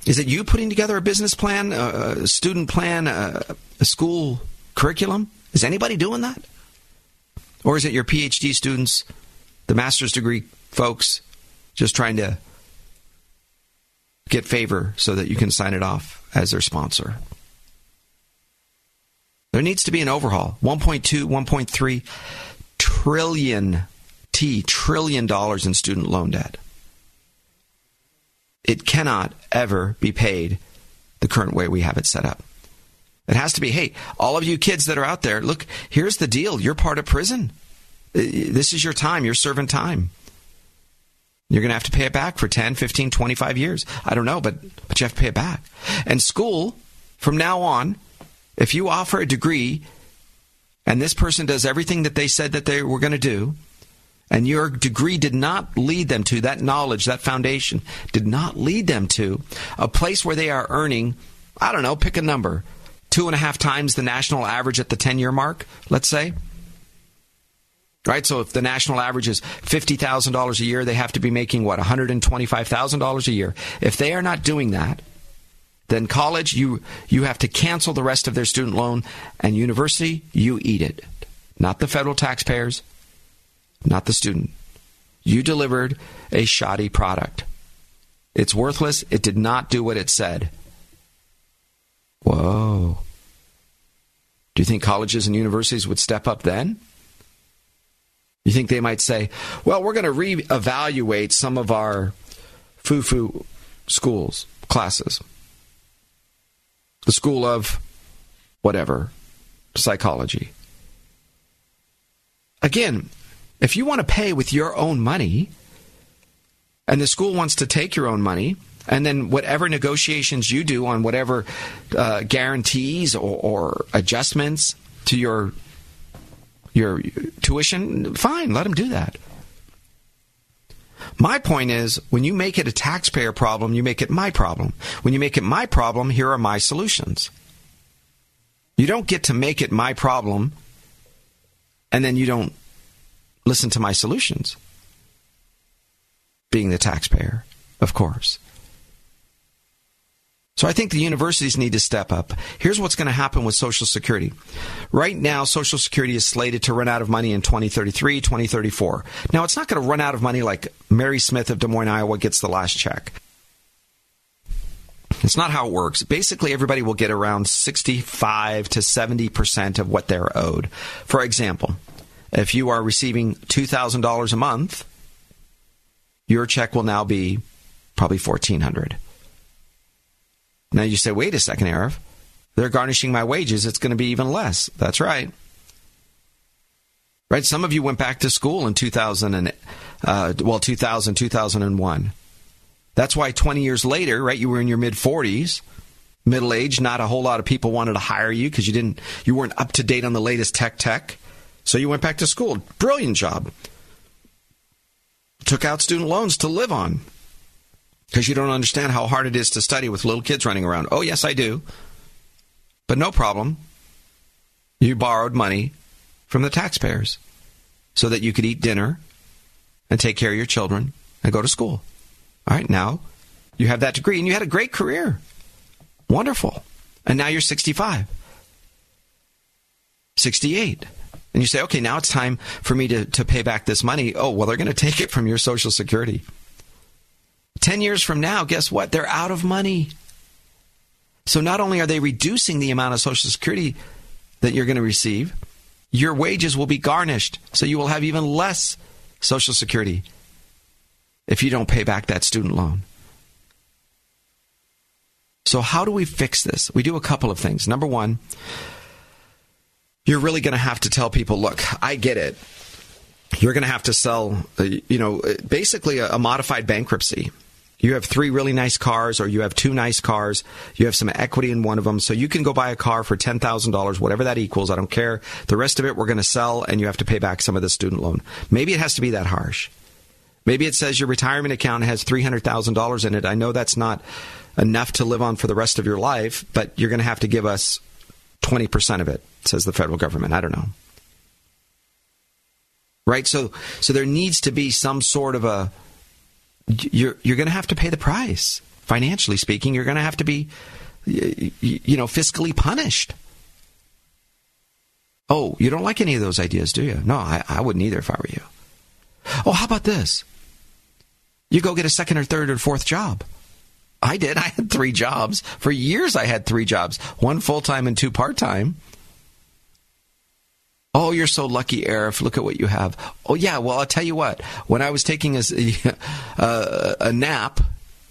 Speaker 4: Is it you putting together a business plan, a student plan, a, a school curriculum? Is anybody doing that? Or is it your PhD students, the master's degree folks, just trying to get favor so that you can sign it off as their sponsor? There needs to be an overhaul. 1.2, 1.3 trillion T trillion dollars in student loan debt. It cannot ever be paid the current way we have it set up. It has to be, hey, all of you kids that are out there, look, here's the deal. You're part of prison. Uh, this is your time. You're serving time. You're going to have to pay it back for 10, 15, 25 years. I don't know, but, but you have to pay it back. And school, from now on, if you offer a degree and this person does everything that they said that they were going to do, and your degree did not lead them to that knowledge, that foundation did not lead them to a place where they are earning, I don't know, pick a number, two and a half times the national average at the 10 year mark, let's say. Right? So if the national average is $50,000 a year, they have to be making what, $125,000 a year. If they are not doing that, then college, you, you have to cancel the rest of their student loan, and university, you eat it. Not the federal taxpayers, not the student. You delivered a shoddy product. It's worthless. It did not do what it said. Whoa. Do you think colleges and universities would step up then? You think they might say, well, we're going to reevaluate some of our foo foo schools, classes? The school of whatever, psychology. Again, if you want to pay with your own money, and the school wants to take your own money, and then whatever negotiations you do on whatever uh, guarantees or, or, adjustments to your your tuition, fine, let them do that. My point is, when you make it a taxpayer problem, you make it my problem. When you make it my problem, here are my solutions. You don't get to make it my problem and then you don't listen to my solutions. Being the taxpayer, of course. So I think the universities need to step up. Here's what's going to happen with Social Security. Right now, Social Security is slated to run out of money in 2033, 2034. Now, it's not going to run out of money like Mary Smith of Des Moines, Iowa gets the last check. It's not how it works. Basically, everybody will get around 65 to 70% of what they're owed. For example, if you are receiving $2,000 a month, your check will now be probably 1400 Now you say, wait a second, Arif. They're garnishing my wages. It's going to be even less. That's right. Right? Some of you went back to school in 2000 and, uh, well, 2000, 2001. That's why 20 years later, right, you were in your mid 40s, middle age, not a whole lot of people wanted to hire you because you didn't, you weren't up to date on the latest tech tech. So you went back to school. Brilliant job. Took out student loans to live on because you don't understand how hard it is to study with little kids running around. Oh, yes, I do. But no problem. You borrowed money from the taxpayers so that you could eat dinner and take care of your children and go to school. All right, now you have that degree and you had a great career. Wonderful. And now you're 65, 68. And you say, okay, now it's time for me to, to pay back this money. Oh, well, they're going to take it from your Social Security. 10 years from now, guess what? They're out of money. So not only are they reducing the amount of Social Security that you're going to receive, your wages will be garnished. So you will have even less Social Security if you don't pay back that student loan. So, how do we fix this? We do a couple of things. Number one, you're really going to have to tell people, look, I get it. You're going to have to sell, uh, you know, basically a, a modified bankruptcy. You have three really nice cars, or you have two nice cars. You have some equity in one of them, so you can go buy a car for ten thousand dollars, whatever that equals. I don't care. The rest of it, we're going to sell, and you have to pay back some of the student loan. Maybe it has to be that harsh. Maybe it says your retirement account has three hundred thousand dollars in it. I know that's not enough to live on for the rest of your life, but you're going to have to give us 20% of it, says the federal government. I don't know. Right? So so there needs to be some sort of a you're you're going to have to pay the price. Financially speaking, you're going to have to be you know fiscally punished. Oh, you don't like any of those ideas, do you? No, I, I wouldn't either if I were you. Oh, how about this? You go get a second or third or fourth job. I did. [laughs] I had three jobs. For years, I had three jobs one full time and two part time. Oh, you're so lucky, Arif. Look at what you have. Oh, yeah. Well, I'll tell you what. When I was taking a, [laughs] a, a nap,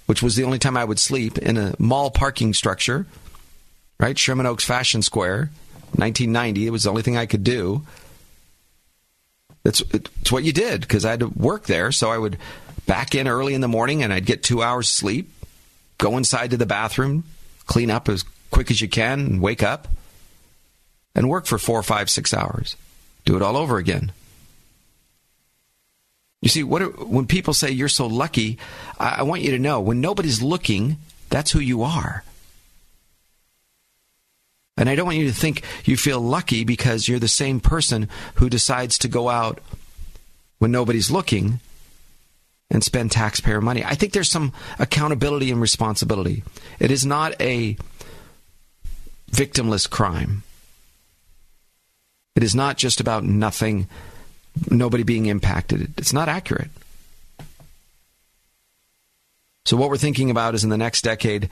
Speaker 4: which was the only time I would sleep, in a mall parking structure, right? Sherman Oaks Fashion Square, 1990. It was the only thing I could do. It's, it's what you did because I had to work there. So I would back in early in the morning and I'd get two hours sleep go inside to the bathroom, clean up as quick as you can, and wake up, and work for four, five, six hours. Do it all over again. You see, what are, when people say you're so lucky, I, I want you to know when nobody's looking, that's who you are. And I don't want you to think you feel lucky because you're the same person who decides to go out when nobody's looking and spend taxpayer money. I think there's some accountability and responsibility. It is not a victimless crime. It is not just about nothing, nobody being impacted. It's not accurate. So, what we're thinking about is in the next decade,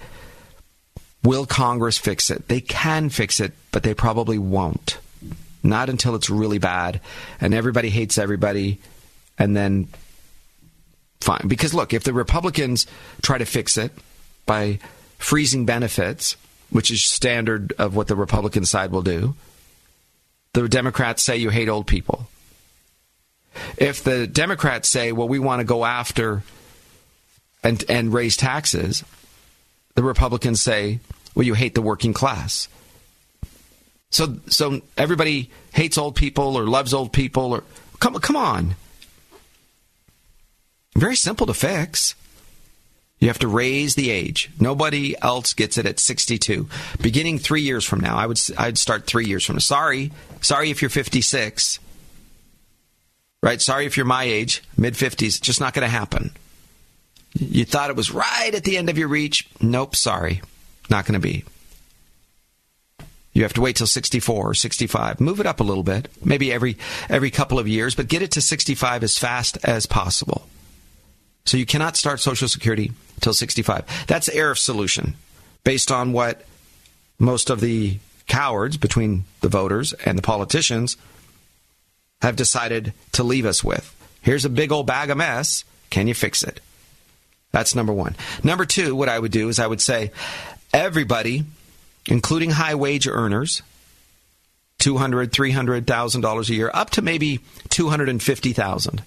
Speaker 4: will Congress fix it? They can fix it, but they probably won't. Not until it's really bad and everybody hates everybody, and then fine. Because look, if the Republicans try to fix it by freezing benefits, which is standard of what the Republican side will do, the Democrats say you hate old people. If the Democrats say, well, we want to go after and, and raise taxes, the Republicans say, well, you hate the working class. So, so everybody hates old people or loves old people or come, come on. Very simple to fix. You have to raise the age. Nobody else gets it at 62. Beginning three years from now, I would I'd start three years from now. Sorry, sorry if you're 56. Right? Sorry if you're my age, mid 50s. Just not going to happen. You thought it was right at the end of your reach. Nope, sorry, not going to be. You have to wait till 64 or 65. Move it up a little bit, maybe every every couple of years, but get it to 65 as fast as possible. So you cannot start Social Security till 65. That's Arif's solution, based on what most of the cowards between the voters and the politicians have decided to leave us with. Here's a big old bag of mess. Can you fix it? That's number one. Number two, what I would do is I would say everybody, including high wage earners, $200,000, $300,000 a year, up to maybe $250,000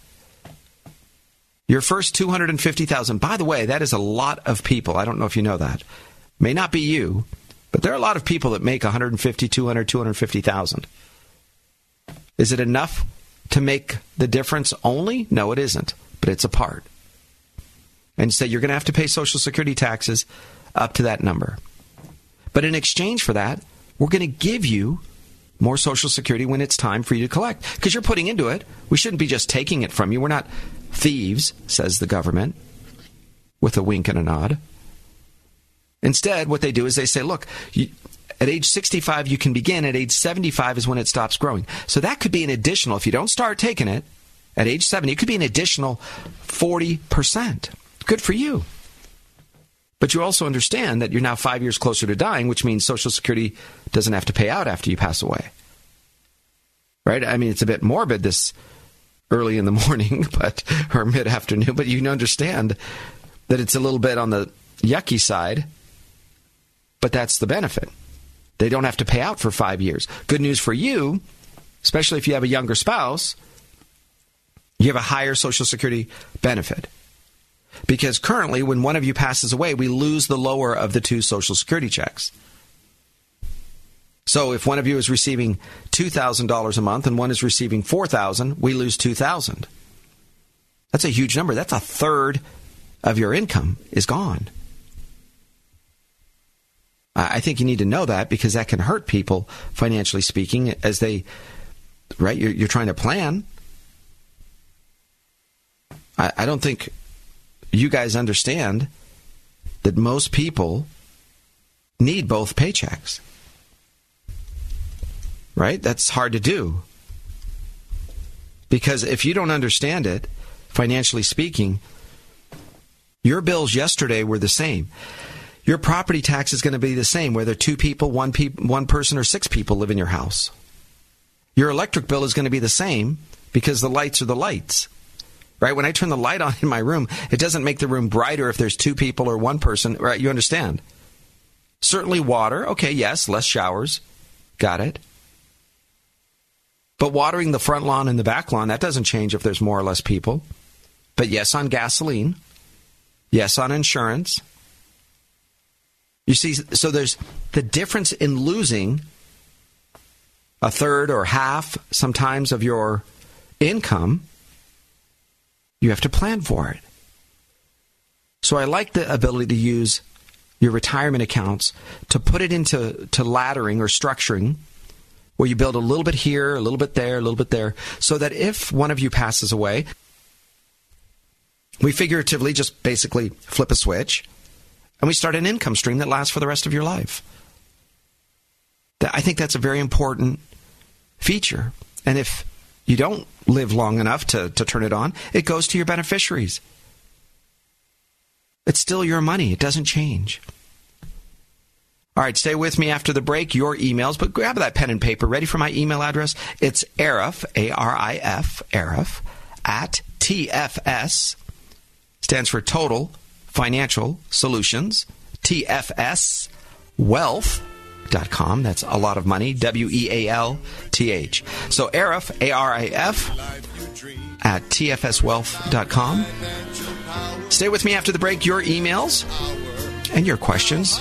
Speaker 4: your first 250,000. By the way, that is a lot of people. I don't know if you know that. May not be you, but there are a lot of people that make 150, 200, 250,000. Is it enough to make the difference only? No, it isn't, but it's a part. And so you're going to have to pay Social Security taxes up to that number. But in exchange for that, we're going to give you more Social Security when it's time for you to collect because you're putting into it. We shouldn't be just taking it from you. We're not thieves, says the government, with a wink and a nod. Instead, what they do is they say, look, you, at age 65, you can begin. At age 75 is when it stops growing. So that could be an additional, if you don't start taking it at age 70, it could be an additional 40%. Good for you. But you also understand that you're now five years closer to dying, which means Social Security doesn't have to pay out after you pass away. Right? I mean, it's a bit morbid, this early in the morning, [laughs] but or mid afternoon. But you can understand that it's a little bit on the yucky side. But that's the benefit. They don't have to pay out for five years. Good news for you, especially if you have a younger spouse, you have a higher Social Security benefit. Because currently, when one of you passes away, we lose the lower of the two Social Security checks. So if one of you is receiving $2,000 a month and one is receiving 4000 we lose 2000 That's a huge number. That's a third of your income is gone. I think you need to know that because that can hurt people financially speaking as they, right? You're, you're trying to plan. I, I don't think you guys understand that most people need both paychecks right? That's hard to do. Because if you don't understand it, financially speaking, your bills yesterday were the same. Your property tax is going to be the same whether two people, one pe- one person or six people live in your house. Your electric bill is going to be the same because the lights are the lights. Right? When I turn the light on in my room, it doesn't make the room brighter if there's two people or one person, right? You understand? Certainly water, okay, yes, less showers. Got it. But watering the front lawn and the back lawn, that doesn't change if there's more or less people. But yes, on gasoline. Yes, on insurance. You see, so there's the difference in losing a third or half sometimes of your income. You have to plan for it. So I like the ability to use your retirement accounts to put it into to laddering or structuring where you build a little bit here, a little bit there, a little bit there, so that if one of you passes away, we figuratively just basically flip a switch and we start an income stream that lasts for the rest of your life. I think that's a very important feature. And if you don't live long enough to, to turn it on, it goes to your beneficiaries. It's still your money, it doesn't change. All right, stay with me after the break. Your emails, but grab that pen and paper. Ready for my email address? It's Arif, A R I F, Arif, at TFS, stands for Total Financial Solutions, TFS Wealth.com. That's a lot of money, W E A L T H. So Arif, A R I F, at TFSwealth.com. Stay with me after the break. Your emails and your questions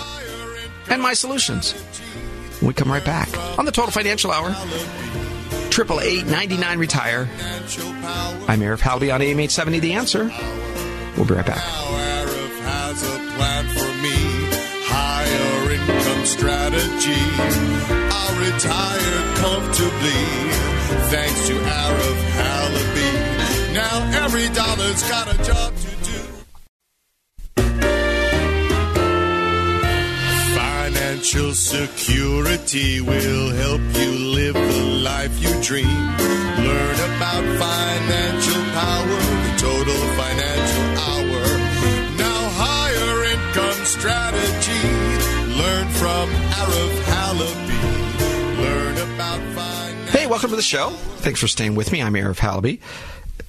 Speaker 4: and my solutions. We come right back on the Total Financial Hour. Triple eight ninety nine retire. I'm Arif Halaby on AM eight seventy. The answer. We'll be right back.
Speaker 3: has a plan for me. Higher income strategy. I'll retire comfortably. Thanks to Arif Halaby. Now every dollar's got a job to do. Financial security will help you live the life you dream. Learn about financial power, the total financial hour. Now higher income strategy. Learn from Arif Halaby. Learn about finance.
Speaker 4: Hey, welcome to the show. Thanks for staying with me. I'm Arif Halaby.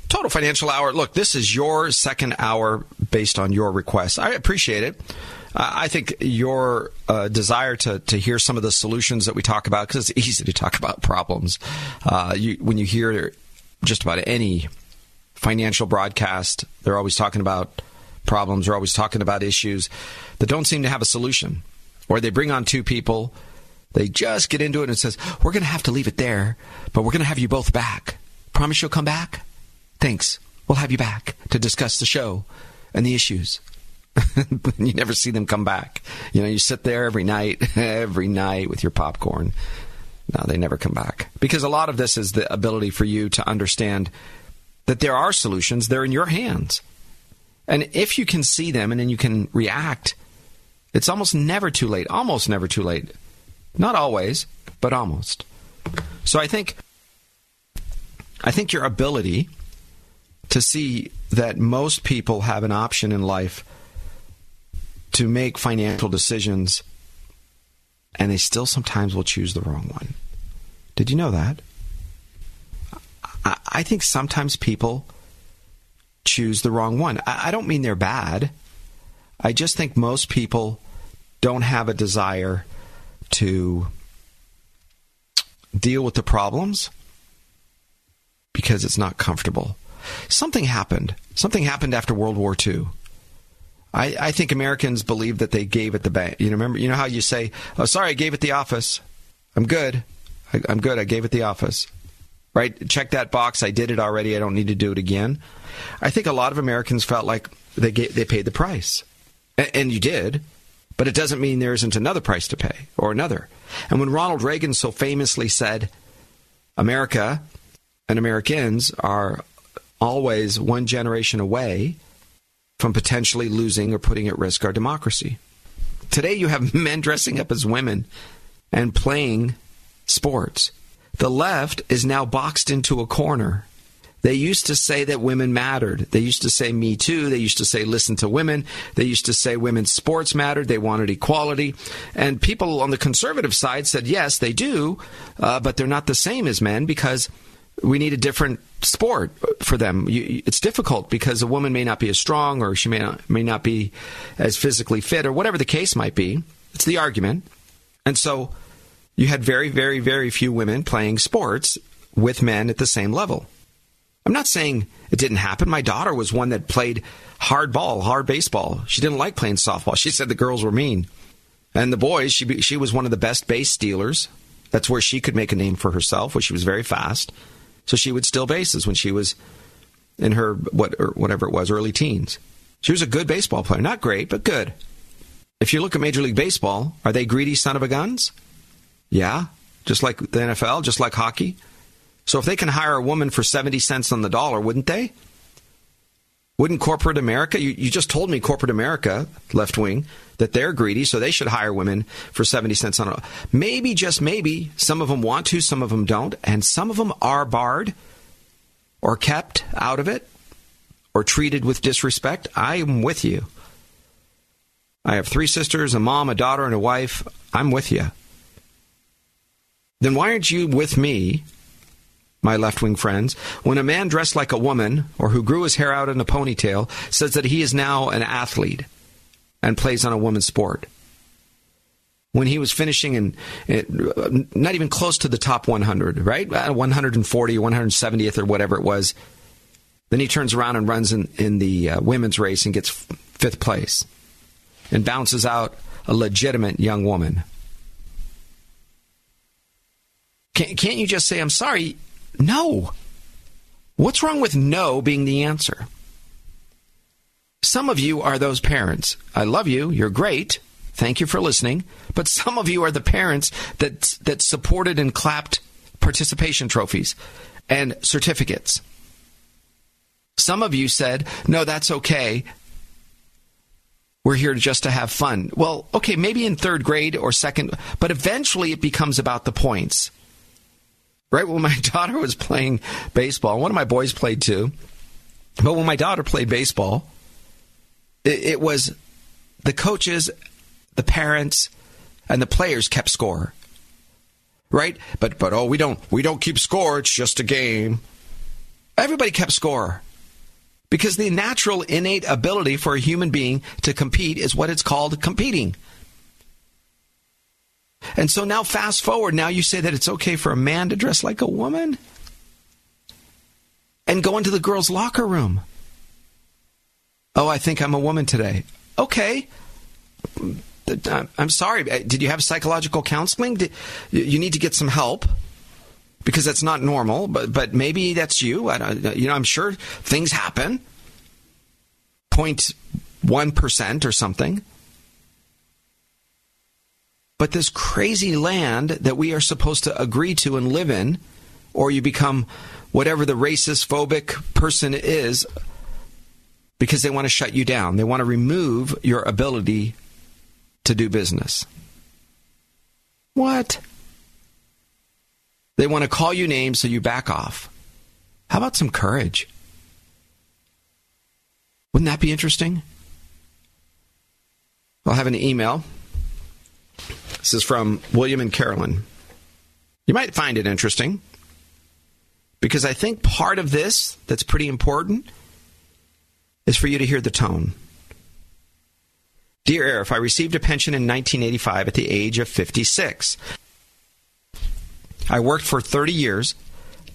Speaker 4: Total Financial Hour. Look, this is your second hour based on your request. I appreciate it. I think your uh, desire to, to hear some of the solutions that we talk about, because it's easy to talk about problems. Uh, you, when you hear just about any financial broadcast, they're always talking about problems, they're always talking about issues that don't seem to have a solution. Or they bring on two people, they just get into it and says, We're going to have to leave it there, but we're going to have you both back. Promise you'll come back? Thanks. We'll have you back to discuss the show and the issues. [laughs] you never see them come back. You know, you sit there every night, [laughs] every night with your popcorn. No, they never come back. Because a lot of this is the ability for you to understand that there are solutions, they're in your hands. And if you can see them and then you can react, it's almost never too late. Almost never too late. Not always, but almost. So I think I think your ability to see that most people have an option in life to make financial decisions and they still sometimes will choose the wrong one. Did you know that? I, think sometimes people choose the wrong one. I, I don't mean they're bad. I just think most people don't have a desire to deal with the problems because it's not comfortable. Something happened. Something happened after World War II. I, I think Americans believe that they gave it the bank. You know, remember, you know how you say, "Oh, sorry, I gave it the office. I'm good. I, I'm good. I gave it the office." Right? Check that box. I did it already. I don't need to do it again. I think a lot of Americans felt like they gave, they paid the price, and you did, but it doesn't mean there isn't another price to pay or another. And when Ronald Reagan so famously said, "America and Americans are always one generation away from potentially losing or putting at risk our democracy. Today, you have [laughs] men dressing up as women and playing sports. The left is now boxed into a corner. They used to say that women mattered. They used to say Me Too. They used to say listen to women. They used to say women's sports mattered. They wanted equality. And people on the conservative side said, yes, they do, uh, but they're not the same as men because we need a different sport for them. You, it's difficult because a woman may not be as strong or she may not, may not be as physically fit or whatever the case might be. It's the argument. And so you had very, very, very few women playing sports with men at the same level. I'm not saying it didn't happen. My daughter was one that played hard ball, hard baseball. She didn't like playing softball. She said the girls were mean. And the boys, she, she was one of the best base stealers. That's where she could make a name for herself, where she was very fast. So she would steal bases when she was in her what or whatever it was, early teens. She was a good baseball player, not great, but good. If you look at Major League Baseball, are they greedy son of a guns? Yeah. just like the NFL, just like hockey. So if they can hire a woman for 70 cents on the dollar, wouldn't they? Wouldn't corporate America, you, you just told me corporate America, left wing, that they're greedy, so they should hire women for 70 cents on a. Maybe, just maybe, some of them want to, some of them don't, and some of them are barred or kept out of it or treated with disrespect. I am with you. I have three sisters, a mom, a daughter, and a wife. I'm with you. Then why aren't you with me my left wing friends, when a man dressed like a woman or who grew his hair out in a ponytail says that he is now an athlete and plays on a woman's sport. When he was finishing in, in not even close to the top 100, right? 140, 170th, or whatever it was. Then he turns around and runs in, in the uh, women's race and gets fifth place and bounces out a legitimate young woman. Can't you just say, I'm sorry, no. What's wrong with no being the answer? Some of you are those parents. I love you. You're great. Thank you for listening. But some of you are the parents that that supported and clapped participation trophies and certificates. Some of you said, "No, that's okay. We're here just to have fun." Well, okay, maybe in 3rd grade or second, but eventually it becomes about the points right when my [laughs] daughter was playing baseball, one of my boys played too. But when my daughter played baseball, it, it was the coaches, the parents, and the players kept score. Right? But but oh, we don't we don't keep score. It's just a game. Everybody kept score. Because the natural innate ability for a human being to compete is what it's called competing. And so now, fast forward, now you say that it's okay for a man to dress like a woman and go into the girls' locker room. Oh, I think I'm a woman today. Okay. I'm sorry. Did you have psychological counseling? You need to get some help because that's not normal. But but maybe that's you. I you know, I'm sure things happen. Point one percent or something. But this crazy land that we are supposed to agree to and live in, or you become whatever the racist, phobic person is, because they want to shut you down. They want to remove your ability to do business. What? They want to call you names so you back off. How about some courage? Wouldn't that be interesting? I'll have an email this is from William and Carolyn. You might find it interesting because I think part of this that's pretty important is for you to hear the tone. Dear Arif, I received a pension in 1985 at the age of 56. I worked for 30 years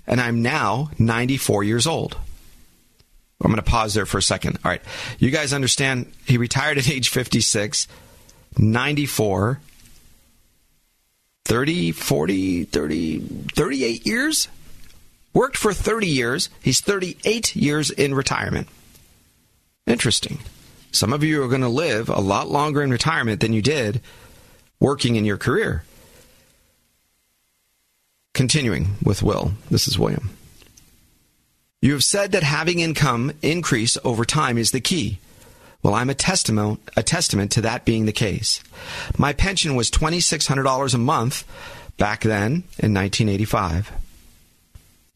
Speaker 4: and I'm now 94 years old. I'm going to pause there for a second. All right. You guys understand he retired at age 56, 94, 30, 40, 30, 38 years. Worked for 30 years. He's 38 years in retirement. Interesting. Some of you are going to live a lot longer in retirement than you did working in your career. Continuing with Will, this is William. You have said that having income increase over time is the key. Well, I'm a testament, a testament to that being the case. My pension was $2,600 a month back then in 1985.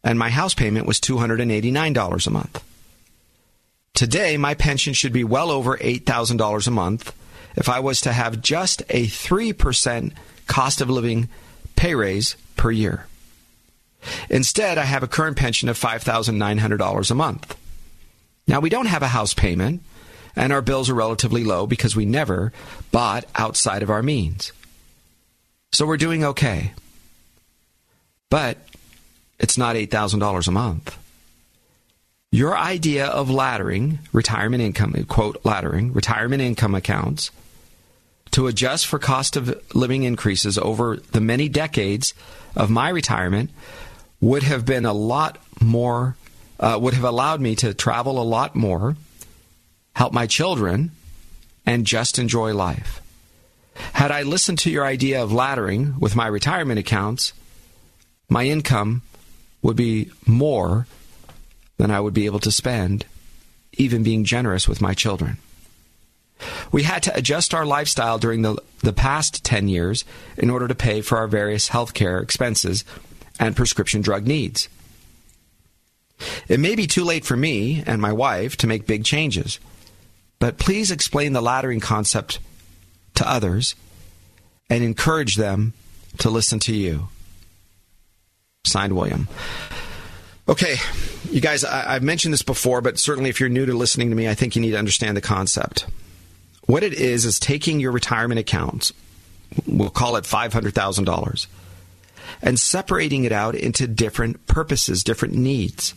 Speaker 4: And my house payment was $289 a month. Today, my pension should be well over $8,000 a month if I was to have just a 3% cost of living pay raise per year. Instead, I have a current pension of $5,900 a month. Now, we don't have a house payment, and our bills are relatively low because we never bought outside of our means. So we're doing okay. But it's not $8,000 a month. Your idea of laddering retirement income, quote, laddering retirement income accounts to adjust for cost of living increases over the many decades of my retirement would have been a lot more, uh, would have allowed me to travel a lot more help my children, and just enjoy life. Had I listened to your idea of laddering with my retirement accounts, my income would be more than I would be able to spend, even being generous with my children. We had to adjust our lifestyle during the, the past 10 years in order to pay for our various health care expenses and prescription drug needs. It may be too late for me and my wife to make big changes, but please explain the laddering concept to others and encourage them to listen to you. Signed, William. Okay, you guys, I, have mentioned this before, but certainly if you're new to listening to me, I think you need to understand the concept. What it is, is taking your retirement accounts, we'll call it $500,000, and separating it out into different purposes, different needs.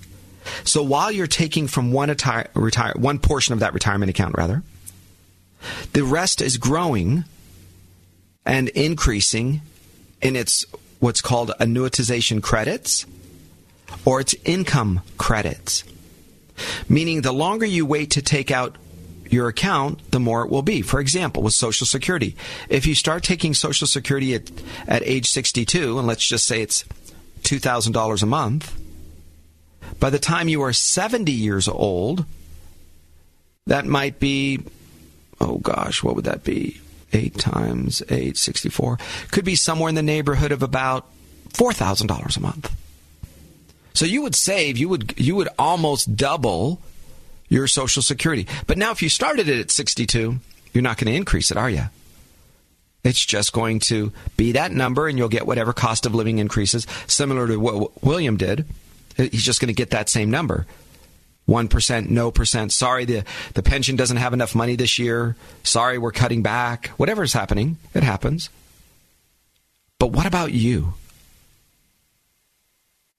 Speaker 4: So while you're taking from one, attire, retire, one portion of that retirement account, rather, the rest is growing and increasing in its what's called annuitization credits or its income credits. Meaning the longer you wait to take out your account, the more it will be. For example, with Social Security, if you start taking Social Security at, at age 62, and let's just say it's $2,000 a month, by the time you are 70 years old, that might be, oh gosh, what would that be? 8 times 8, 64. Could be somewhere in the neighborhood of about $4,000 a month. So you would save, you would, you would almost double your Social Security. But now, if you started it at 62, you're not going to increase it, are you? It's just going to be that number, and you'll get whatever cost of living increases, similar to what William did. He's just going to get that same number. 1%, no percent. Sorry, the, the pension doesn't have enough money this year. Sorry, we're cutting back. Whatever's happening, it happens. But what about you?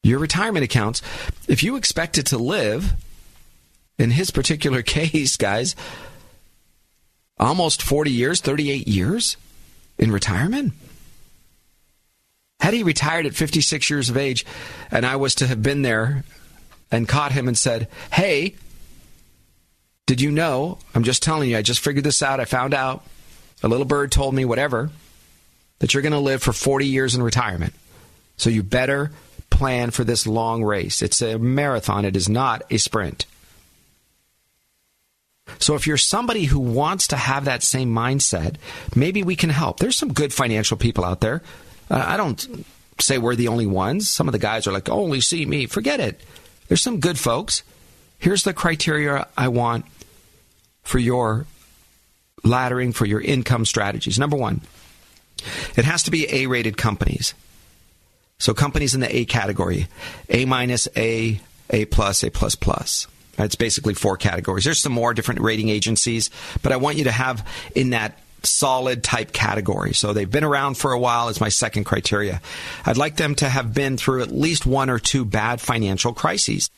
Speaker 4: Your retirement accounts, if you expected to live in his particular [laughs] case, guys, almost 40 years, 38 years in retirement. Had he retired at 56 years of age and I was to have been there and caught him and said, Hey, did you know? I'm just telling you, I just figured this out. I found out. A little bird told me, whatever, that you're going to live for 40 years in retirement. So you better plan for this long race. It's a marathon, it is not a sprint. So if you're somebody who wants to have that same mindset, maybe we can help. There's some good financial people out there. Uh, I don't say we're the only ones. Some of the guys are like, only see me. Forget it. There's some good folks. Here's the criteria I want for your laddering, for your income strategies. Number one, it has to be A rated companies. So companies in the A category A minus, A, A plus, A plus plus. It's basically four categories. There's some more different rating agencies, but I want you to have in that solid type category. So they've been around for a while is my second criteria. I'd like them to have been through at least one or two bad financial crises.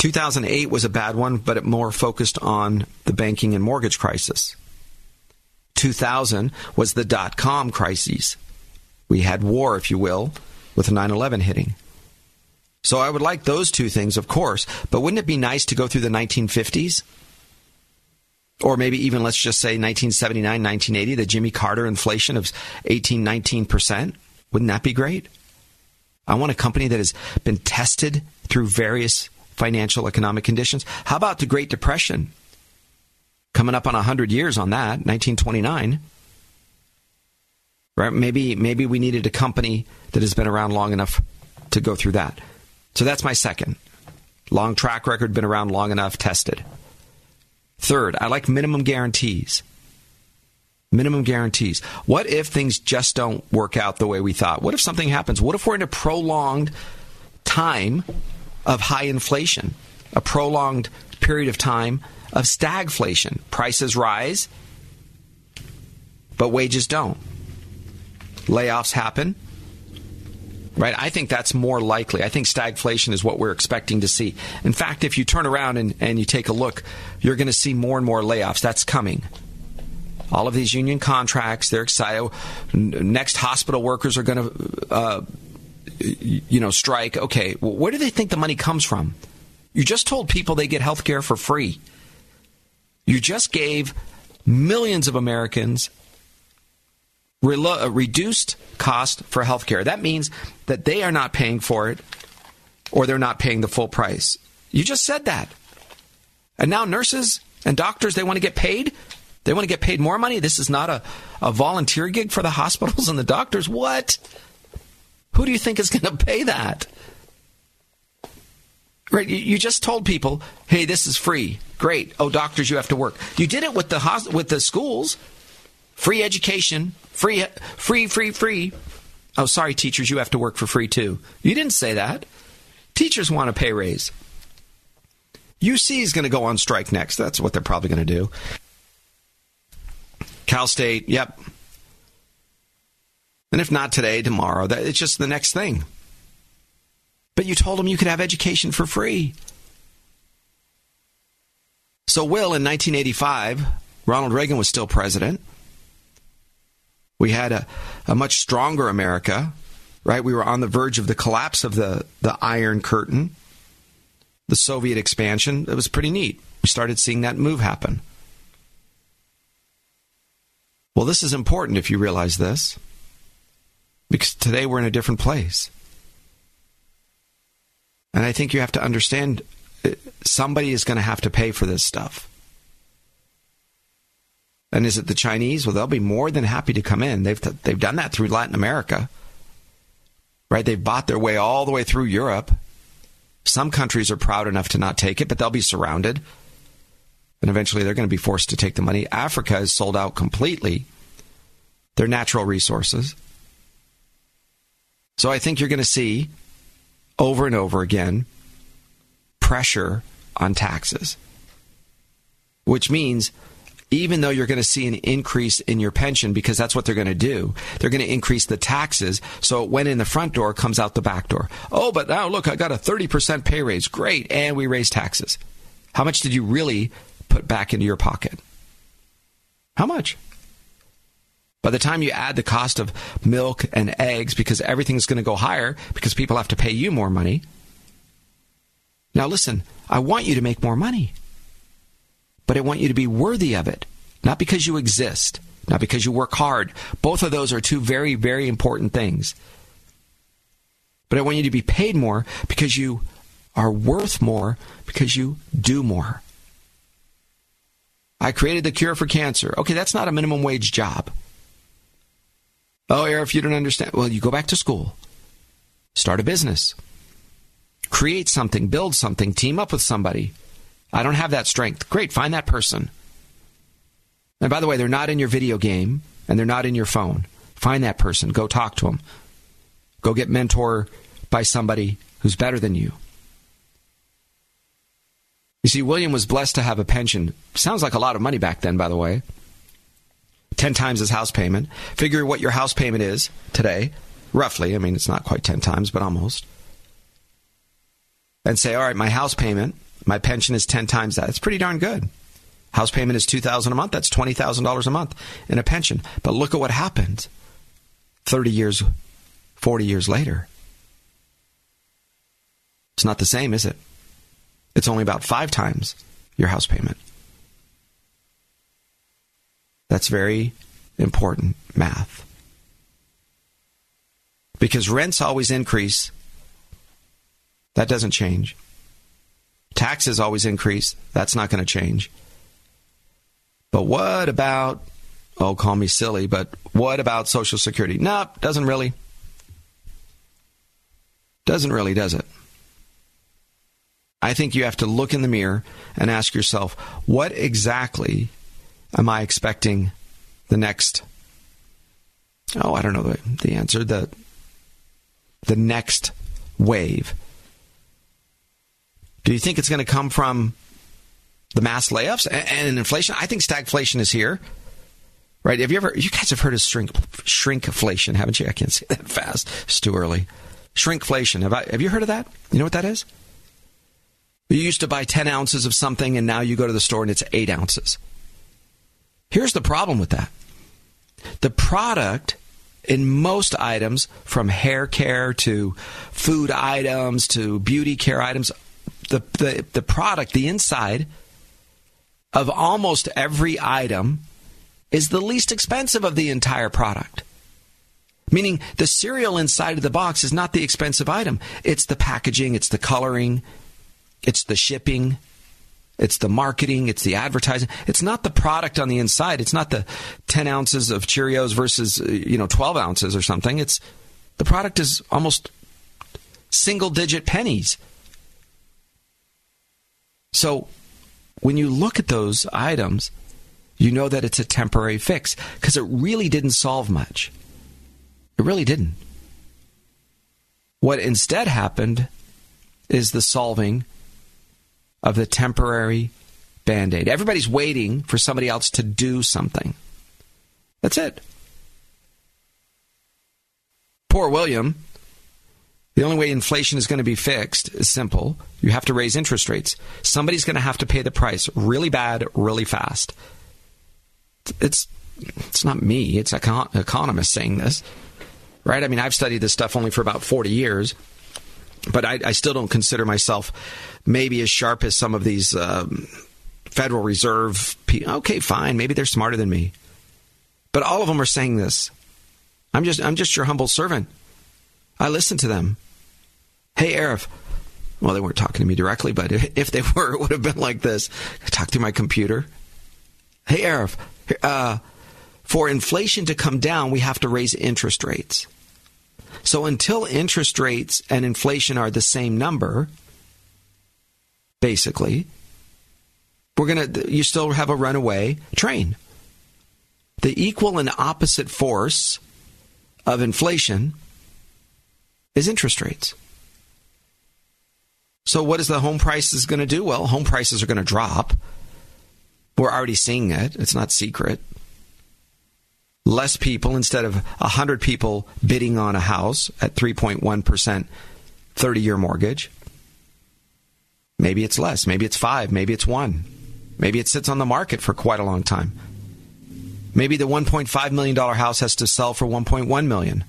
Speaker 4: 2008 was a bad one, but it more focused on the banking and mortgage crisis. 2000 was the dot com crises. We had war, if you will, with 9 11 hitting. So I would like those two things, of course, but wouldn't it be nice to go through the 1950s? Or maybe even let's just say 1979, 1980, the Jimmy Carter inflation of 18, 19%. Wouldn't that be great? I want a company that has been tested through various financial economic conditions. How about the Great Depression? Coming up on 100 years on that, 1929. Right? Maybe maybe we needed a company that has been around long enough to go through that. So that's my second. Long track record, been around long enough, tested. Third, I like minimum guarantees. Minimum guarantees. What if things just don't work out the way we thought? What if something happens? What if we're in a prolonged time of high inflation? A prolonged period of time of stagflation. Prices rise, but wages don't. Layoffs happen, right? I think that's more likely. I think stagflation is what we're expecting to see. In fact, if you turn around and, and you take a look, you're going to see more and more layoffs. That's coming. All of these union contracts, they're excited. Next, hospital workers are going to, uh, you know, strike. Okay, where do they think the money comes from? You just told people they get health care for free. You just gave millions of Americans Relo- uh, reduced cost for healthcare. That means that they are not paying for it or they're not paying the full price. You just said that. And now nurses and doctors, they want to get paid. They want to get paid more money. This is not a, a volunteer gig for the [laughs] hospitals and the doctors. What? Who do you think is going to pay that? Right? You, you just told people, "Hey, this is free. Great. Oh, doctors, you have to work." You did it with the with the schools. Free education, free, free, free, free. Oh, sorry, teachers, you have to work for free too. You didn't say that. Teachers want a pay raise. UC is going to go on strike next. That's what they're probably going to do. Cal State, yep. And if not today, tomorrow. That, it's just the next thing. But you told them you could have education for free. So, Will, in 1985, Ronald Reagan was still president. We had a, a much stronger America, right? We were on the verge of the collapse of the, the Iron Curtain, the Soviet expansion. It was pretty neat. We started seeing that move happen. Well, this is important if you realize this, because today we're in a different place. And I think you have to understand uh, somebody is going to have to pay for this stuff. And is it the Chinese? Well, they'll be more than happy to come in. They've they've done that through Latin America, right? They've bought their way all the way through Europe. Some countries are proud enough to not take it, but they'll be surrounded, and eventually they're going to be forced to take the money. Africa is sold out completely. Their natural resources. So I think you're going to see over and over again pressure on taxes, which means even though you're going to see an increase in your pension because that's what they're going to do. They're going to increase the taxes. So it went in the front door, comes out the back door. Oh, but now look, I got a 30% pay raise. Great. And we raised taxes. How much did you really put back into your pocket? How much? By the time you add the cost of milk and eggs, because everything's going to go higher because people have to pay you more money. Now, listen, I want you to make more money but I want you to be worthy of it, not because you exist, not because you work hard. Both of those are two very, very important things. But I want you to be paid more because you are worth more because you do more. I created the cure for cancer. Okay, that's not a minimum wage job. Oh, If you don't understand, well, you go back to school, start a business, create something, build something, team up with somebody. I don't have that strength. Great, find that person. And by the way, they're not in your video game and they're not in your phone. Find that person. Go talk to them. Go get mentor by somebody who's better than you. You see, William was blessed to have a pension. Sounds like a lot of money back then, by the way. 10 times his house payment. Figure what your house payment is today, roughly. I mean, it's not quite 10 times, but almost. And say, all right, my house payment my pension is 10 times that. It's pretty darn good. House payment is 2000 a month. That's $20,000 a month in a pension. But look at what happened 30 years, 40 years later. It's not the same, is it? It's only about five times your house payment. That's very important math. Because rents always increase. That doesn't change. Taxes always increase. That's not going to change. But what about, oh, call me silly, but what about Social Security? No, nope, doesn't really. Doesn't really, does it? I think you have to look in the mirror and ask yourself, what exactly am I expecting the next? Oh, I don't know the, the answer. The the next wave do you think it's going to come from the mass layoffs and, and inflation? I think stagflation is here. Right? Have you ever? You guys have heard of shrink shrinkflation, haven't you? I can't say that fast. It's too early. Shrinkflation. Have I? Have you heard of that? You know what that is? You used to buy ten ounces of something, and now you go to the store and it's eight ounces. Here's the problem with that: the product in most items, from hair care to food items to beauty care items, the, the, the product, the inside of almost every item is the least expensive of the entire product. Meaning the cereal inside of the box is not the expensive item. It's the packaging, it's the coloring, it's the shipping, it's the marketing, it's the advertising. It's not the product on the inside. It's not the 10 ounces of Cheerios versus, uh, you know, 12 ounces or something. It's the product is almost single digit pennies. So when you look at those items, you know that it's a temporary fix because it really didn't solve much. It really didn't. What instead happened is the solving of the temporary band aid. Everybody's waiting for somebody else to do something. That's it. Poor William. The only way inflation is going to be fixed is simple. You have to raise interest rates. Somebody's going to have to pay the price really bad, really fast. It's it's not me. It's econ- economists saying this, right? I mean, I've studied this stuff only for about forty years, but I, I still don't consider myself maybe as sharp as some of these um, Federal Reserve. People. Okay, fine. Maybe they're smarter than me, but all of them are saying this. I'm just I'm just your humble servant. I listen to them. Hey, Arif. Well, they weren't talking to me directly, but if they were, it would have been like this. Talk to my computer. Hey, Arif. Uh, for inflation to come down, we have to raise interest rates. So until interest rates and inflation are the same number, basically, we're going to, you still have a runaway train. The equal and opposite force of inflation is interest rates. So what is the home prices going to do? Well, home prices are going to drop. We're already seeing it. It's not secret. Less people instead of 100 people bidding on a house at 3.1% 30 year mortgage. Maybe it's less. Maybe it's five. Maybe it's one. Maybe it sits on the market for quite a long time. Maybe the $1.5 million house has to sell for $1.1 million.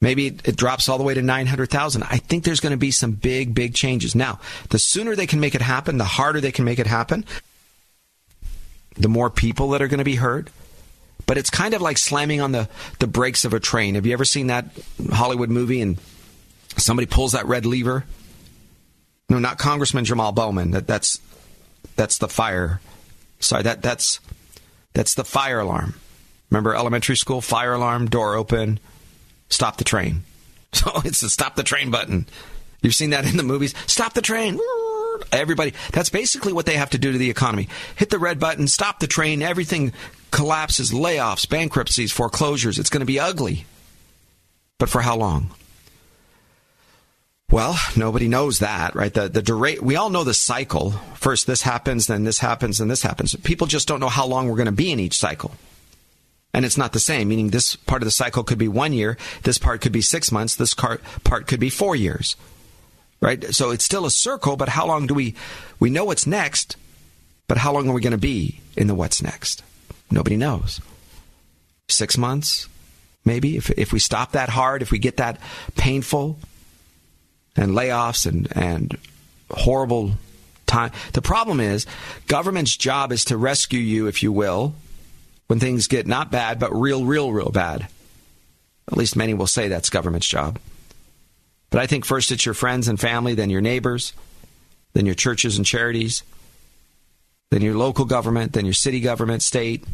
Speaker 4: Maybe it drops all the way to 900,000. I think there's going to be some big, big changes. Now, the sooner they can make it happen, the harder they can make it happen, the more people that are going to be hurt. But it's kind of like slamming on the, the brakes of a train. Have you ever seen that Hollywood movie and somebody pulls that red lever? No, not Congressman Jamal Bowman. That, that's that's the fire. Sorry, that that's that's the fire alarm. Remember elementary school fire alarm, door open, stop the train. [laughs] So it's the stop the train button. You've seen that in the movies. Stop the train. Everybody, that's basically what they have to do to the economy. Hit the red button, stop the train, everything collapses, layoffs, bankruptcies, foreclosures. It's going to be ugly. But for how long? Well, nobody knows that, right? The the dura- we all know the cycle. First this happens, then this happens, and this happens. People just don't know how long we're going to be in each cycle. And it's not the same, meaning this part of the cycle could be one year, this part could be six months, this part could be four years. Right? So it's still a circle, but how long do we, we know what's next, but how long are we going to be in the what's next? Nobody knows. Six months, maybe, if, if we stop that hard, if we get that painful and layoffs and, and horrible time. The problem is government's job is to rescue you, if you will, when things get not bad, but real, real, real bad. At least many will say that's government's job. But I think first it's your friends and family, then your neighbors, then your churches and charities, then your local government, then your city government, state,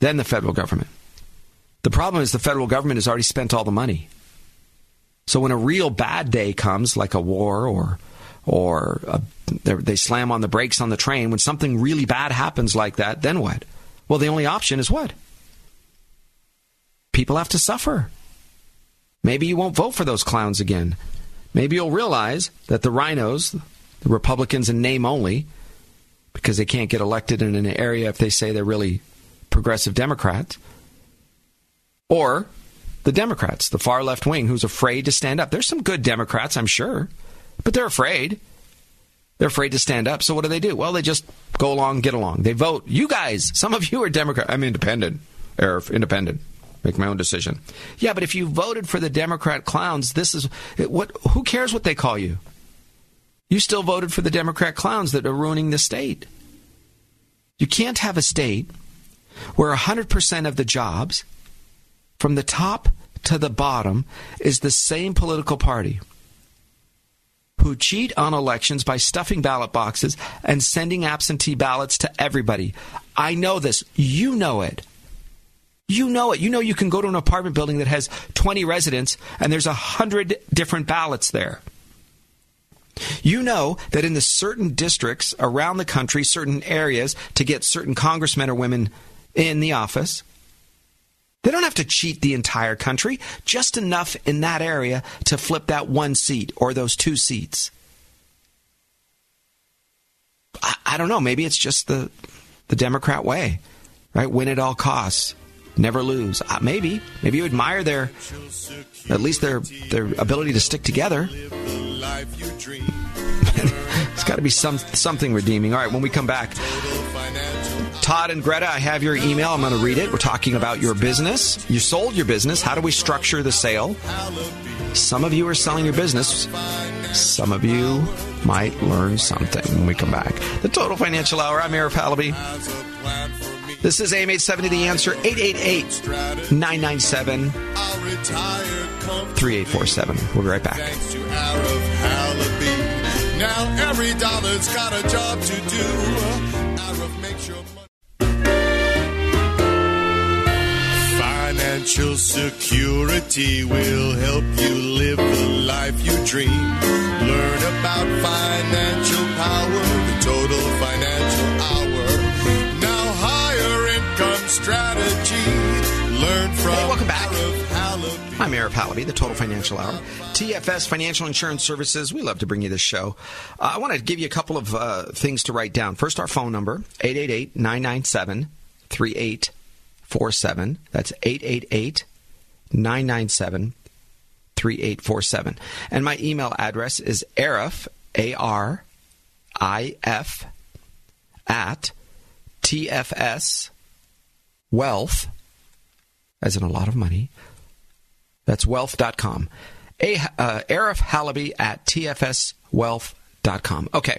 Speaker 4: then the federal government. The problem is the federal government has already spent all the money. So when a real bad day comes, like a war or or a, they slam on the brakes on the train, when something really bad happens like that, then what? Well, the only option is what? People have to suffer. Maybe you won't vote for those clowns again. Maybe you'll realize that the RINOs, the Republicans in name only, because they can't get elected in an area if they say they're really progressive Democrats, or the Democrats, the far left wing, who's afraid to stand up. There's some good Democrats, I'm sure, but they're afraid. They're afraid to stand up. So what do they do? Well, they just go along, get along. They vote. You guys, some of you are Democrat. I'm independent, or independent. Make my own decision. Yeah, but if you voted for the Democrat clowns, this is what. Who cares what they call you? You still voted for the Democrat clowns that are ruining the state. You can't have a state where 100% of the jobs from the top to the bottom, is the same political party who cheat on elections by stuffing ballot boxes and sending absentee ballots to everybody. I know this. You know it. You know it. You know you can go to an apartment building that has 20 residents and there's 100 different ballots there. You know that in the certain districts around the country, certain areas, to get certain congressmen or women in the office, they don't have to cheat the entire country, just enough in that area to flip that one seat or those two seats. I, I don't know. Maybe it's just the, the Democrat way, right? Win at all costs never lose. Uh, maybe, maybe you admire their, at least their their ability to stick together. [laughs] it's got to be some something redeeming. All right, when we come back, Todd and Greta, I have your email. I'm going to read it. We're talking about your business. You sold your business. How do we structure the sale? Some of you are selling your business. Some of you might learn something when we come back. The Total Financial Hour. I'm Arif Halaby. This is AM 870 The Answer, 888 997 3847. We'll be right back.
Speaker 3: Now every dollar's got a job to do. Financial security will help you live the life you dream. Learn about financial power, the total financial hour. Now higher income strategy. Learn from
Speaker 4: Hey, welcome back. I'm Arif Halaby, the Total Financial Hour. TFS Financial Insurance Services. We love to bring you this show. Uh, I want to give you a couple of uh, things to write down. First, our phone number, 888 997 3847. That's 888 997 3847. And my email address is arif, A R I F, at TFS Wealth, as in a lot of money, that's wealth.com. A, uh, Arif Halaby at tfswealth.com. Okay.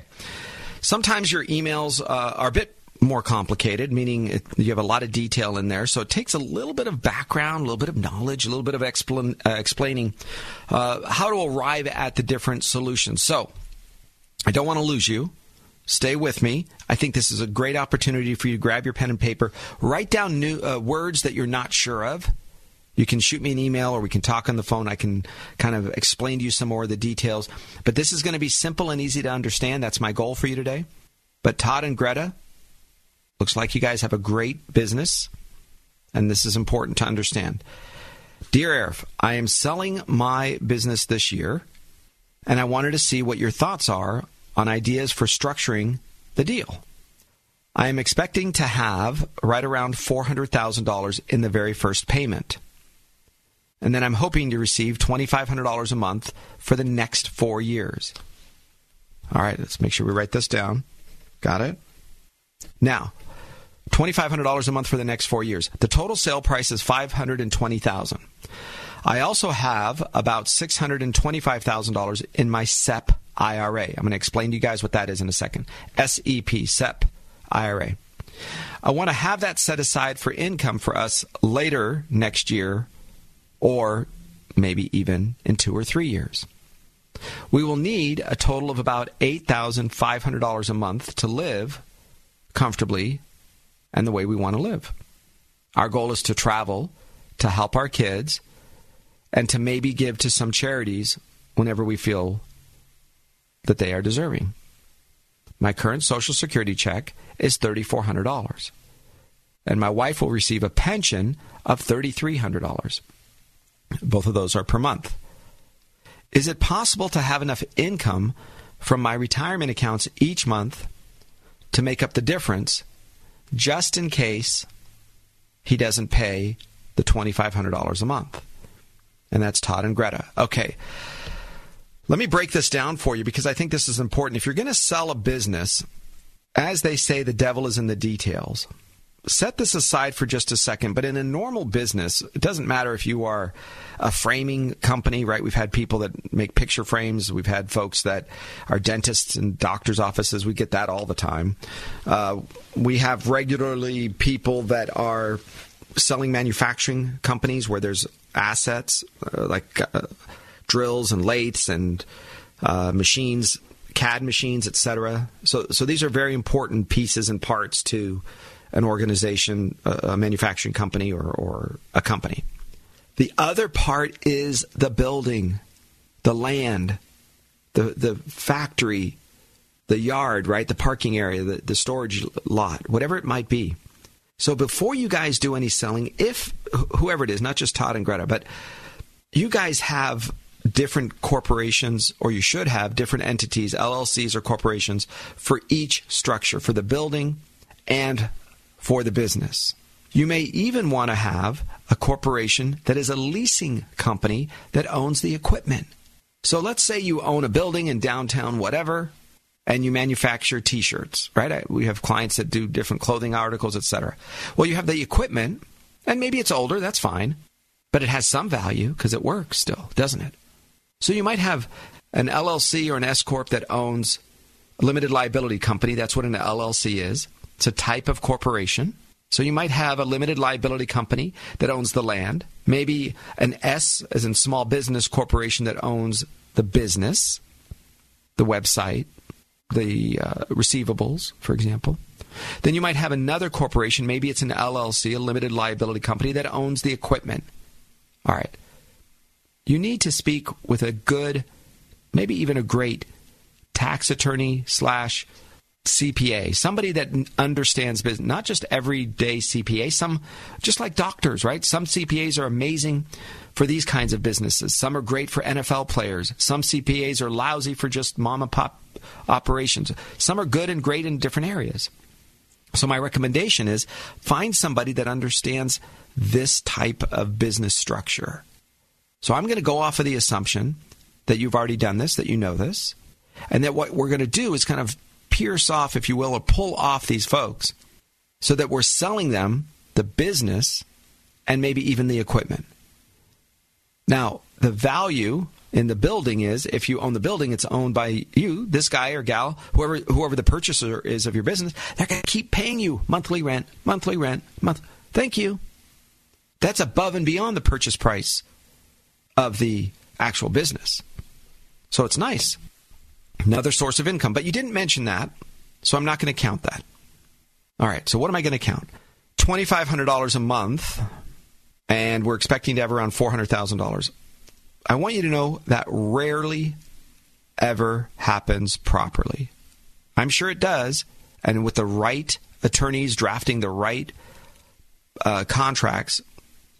Speaker 4: Sometimes your emails uh, are a bit more complicated, meaning you have a lot of detail in there. So it takes a little bit of background, a little bit of knowledge, a little bit of uh, explaining uh, how to arrive at the different solutions. So I don't want to lose you. Stay with me. I think this is a great opportunity for you to grab your pen and paper, write down new uh, words that you're not sure of. You can shoot me an email or we can talk on the phone. I can kind of explain to you some more of the details. But this is going to be simple and easy to understand. That's my goal for you today. But Todd and Greta, looks like you guys have a great business, and this is important to understand. Dear Arif, I am selling my business this year, and I wanted to see what your thoughts are on ideas for structuring the deal. I am expecting to have right around $400,000 in the very first payment. And then I'm hoping to receive $2,500 a month for the next four years. All right, let's make sure we write this down. Got it? Now, $2,500 a month for the next four years. The total sale price is 520,000. I also have about $625,000 in my SEP IRA. I'm going to explain to you guys what that is in a second. SEP, SEP IRA. I want to have that set aside for income for us later next year or maybe even in two or three years. We will need a total of about $8,500 a month to live comfortably and the way we want to live. Our goal is to travel, to help our kids, and to maybe give to some charities whenever we feel that they are deserving. My current Social Security check is $3,400, and my wife will receive a pension of $3,300. Both of those are per month. Is it possible to have enough income from my retirement accounts each month to make up the difference just in case he doesn't pay the $2,500 a month? And that's Todd and Greta. Okay. Let me break this down for you because I think this is important. If you're going to sell a business, as they say, the devil is in the details set this aside for just a second, but in a normal business, it doesn't matter if you are a framing company, right? We've had people that make picture frames. We've had folks that are dentists and doctors' offices. We get that all the time. Uh, we have regularly people that are selling manufacturing companies where there's assets uh, like uh, drills and lathes and uh, machines, CAD machines, etc. So, so these are very important pieces and parts to an organization, a, manufacturing company, or, or a company. The other part is the building, the land, the the factory, the yard, right? The parking area, the, the storage lot, whatever it might be. So before you guys do any selling, if whoever it is, not just Todd and Greta, but you guys have different corporations, or you should have different entities, LLCs or corporations, for each structure, for the building and for the business. You may even want to have a corporation that is a leasing company that owns the equipment. So let's say you own a building in downtown, whatever, and you manufacture T-shirts, right? We have clients that do different clothing articles, etc. Well, you have the equipment, and maybe it's older. That's fine, but it has some value because it works still, doesn't it? So you might have an LLC or an S corp that owns a limited liability company. That's what an LLC is. It's a type of corporation. So you might have a limited liability company that owns the land, maybe an S as in small business corporation that owns the business, the website, the uh, receivables, for example. Then you might have another corporation, maybe it's an LLC, a limited liability company that owns the equipment. All right. You need to speak with a good, maybe even a great tax attorney slash CPA, somebody that understands business, not just everyday CPA, some just like doctors, right? Some CPAs are amazing for these kinds of businesses. Some are great for NFL players. Some CPAs are lousy for just mom and pop operations. Some are good and great in different areas. So my recommendation is find somebody that understands this type of business structure. So I'm going to go off of the assumption that you've already done this, that you know this, and that what we're going to do is kind of pierce off, if you will, or pull off these folks so that we're selling them the business and maybe even the equipment. Now, the value in the building is if you own the building, it's owned by you, this guy or gal, whoever whoever the purchaser is of your business. They're going to keep paying you monthly rent, monthly rent, month. Thank you. That's above and beyond the purchase price of the actual business. So it's nice another source of income. But you didn't mention that, so I'm not going to count that. All right, so what am I going to count? $2,500 a month, and we're expecting to have around $400,000. I want you to know that rarely ever happens properly. I'm sure it does, and with the right attorneys drafting the right uh, contracts,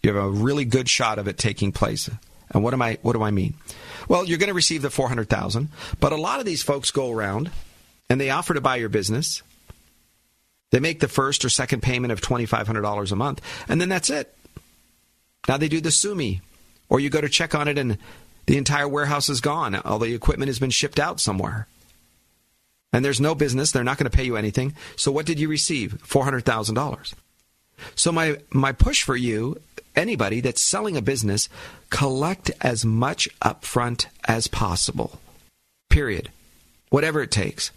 Speaker 4: you have a really good shot of it taking place. And what am I? What do I mean? Well, you're going to receive the 400,000, but a lot of these folks go around and they offer to buy your business. They make the first or second payment of $2,500 a month, and then that's it. Now they do the sumi or you go to check on it and the entire warehouse is gone. All the equipment has been shipped out somewhere. And there's no business. They're not going to pay you anything. So what did you receive? $400,000. So my, my push for you anybody that's selling a business, collect as much upfront as possible. Period. Whatever it takes.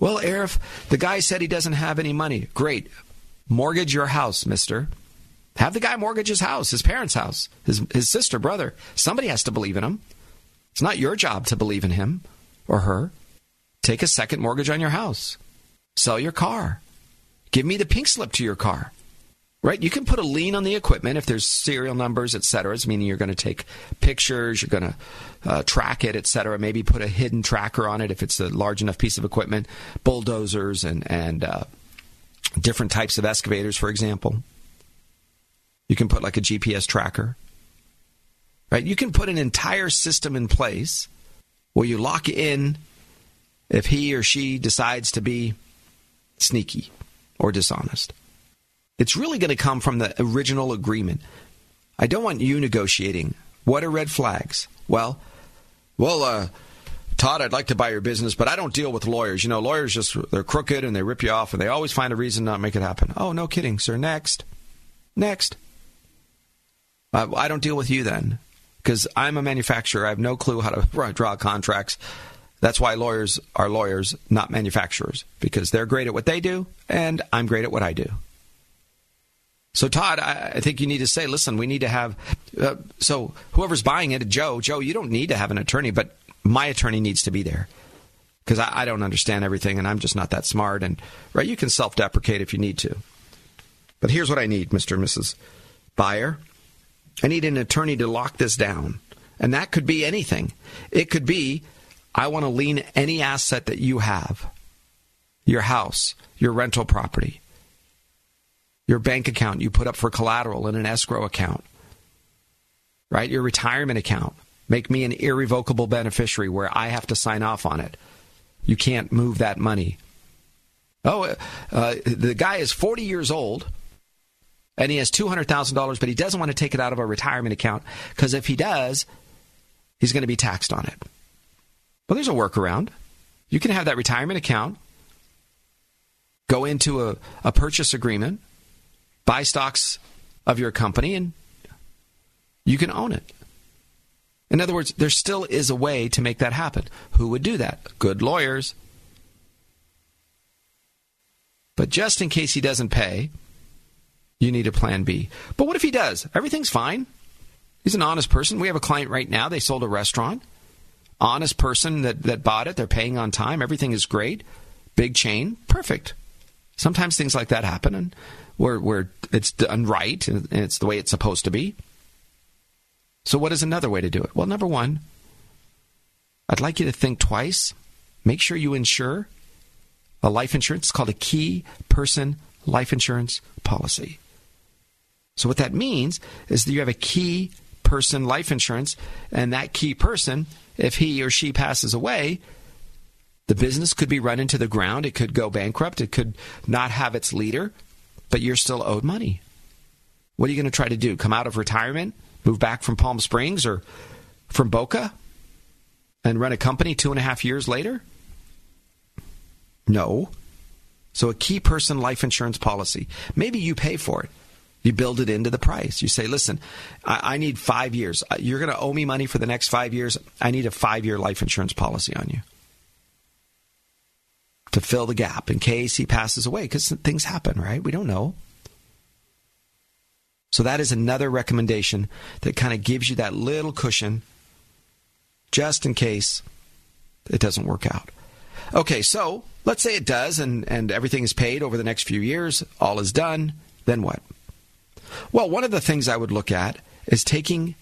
Speaker 4: Well, Arif, the guy said he doesn't have any money. Great. Mortgage your house, mister. Have the guy mortgage his house, his parents' house, his, his sister, brother. Somebody has to believe in him. It's not your job to believe in him or her. Take a second mortgage on your house. Sell your car. Give me the pink slip to your car. Right, you can put a lien on the equipment if there's serial numbers, et cetera. It's meaning you're going to take pictures, you're going to uh, track it, et cetera. Maybe put a hidden tracker on it if it's a large enough piece of equipment, bulldozers and and uh, different types of excavators, for example. You can put like a GPS tracker. Right, you can put an entire system in place where you lock in if he or she decides to be sneaky or dishonest. It's really going to come from the original agreement. I don't want you negotiating. What are red flags? Well, well, uh, Todd, I'd like to buy your business, but I don't deal with lawyers. You know, lawyers just, they're crooked and they rip you off and they always find a reason not to make it happen. Oh, no kidding, sir. Next. Next. Uh, I don't deal with you then because I'm a manufacturer. I have no clue how to [laughs] draw contracts. That's why lawyers are lawyers, not manufacturers, because they're great at what they do and I'm great at what I do. So, Todd, I, think you need to say, listen, we need to have. Uh, so, whoever's buying it, Joe, Joe, you don't need to have an attorney, but my attorney needs to be there because I, I, don't understand everything and I'm just not that smart. And right, you can self-deprecate if you need to. But here's what I need, Mr. and Mrs. Buyer. I need an attorney to lock this down. And that could be anything. It could be I want to lien any asset that you have your house, your rental property, your bank account you put up for collateral in an escrow account, right? Your retirement account. Make me an irrevocable beneficiary where I have to sign off on it. You can't move that money. Oh, uh, the guy is 40 years old and he has $200,000, but he doesn't want to take it out of a retirement account because if he does, he's going to be taxed on it. Well, there's a workaround. You can have that retirement account, go into a, a purchase agreement, buy stocks of your company, and you can own it. In other words, there still is a way to make that happen. Who would do that? Good lawyers. But just in case he doesn't pay, you need a plan B. But what if he does? Everything's fine. He's an honest person. We have a client right now. They sold a restaurant. Honest person that, that bought it. They're paying on time. Everything is great. Big chain. Perfect. Sometimes things like that happen and where, where it's done right and it's the way it's supposed to be. So, what is another way to do it? Well, number one, I'd like you to think twice. Make sure you insure a life insurance. It's called a key person life insurance policy. So, what that means is that you have a key person life insurance, and that key person, if he or she passes away, the business could be run into the ground. It could go bankrupt. It could not have its leader, but you're still owed money. What are you going to try to do? Come out of retirement, move back from Palm Springs or from Boca, and run a company two and a half years later? No. So, a key person life insurance policy. Maybe you pay for it. You build it into the price. You say, listen, I, I need five years. Uh, you're going to owe me money for the next five years. I need a five year life insurance policy on you to fill the gap in case he passes away because things happen, right? We don't know. So that is another recommendation that kind of gives you that little cushion just in case it doesn't work out. Okay, so let's say it does and, and everything is paid over the next few years, all is done, then what? Well, one of the things I would look at is taking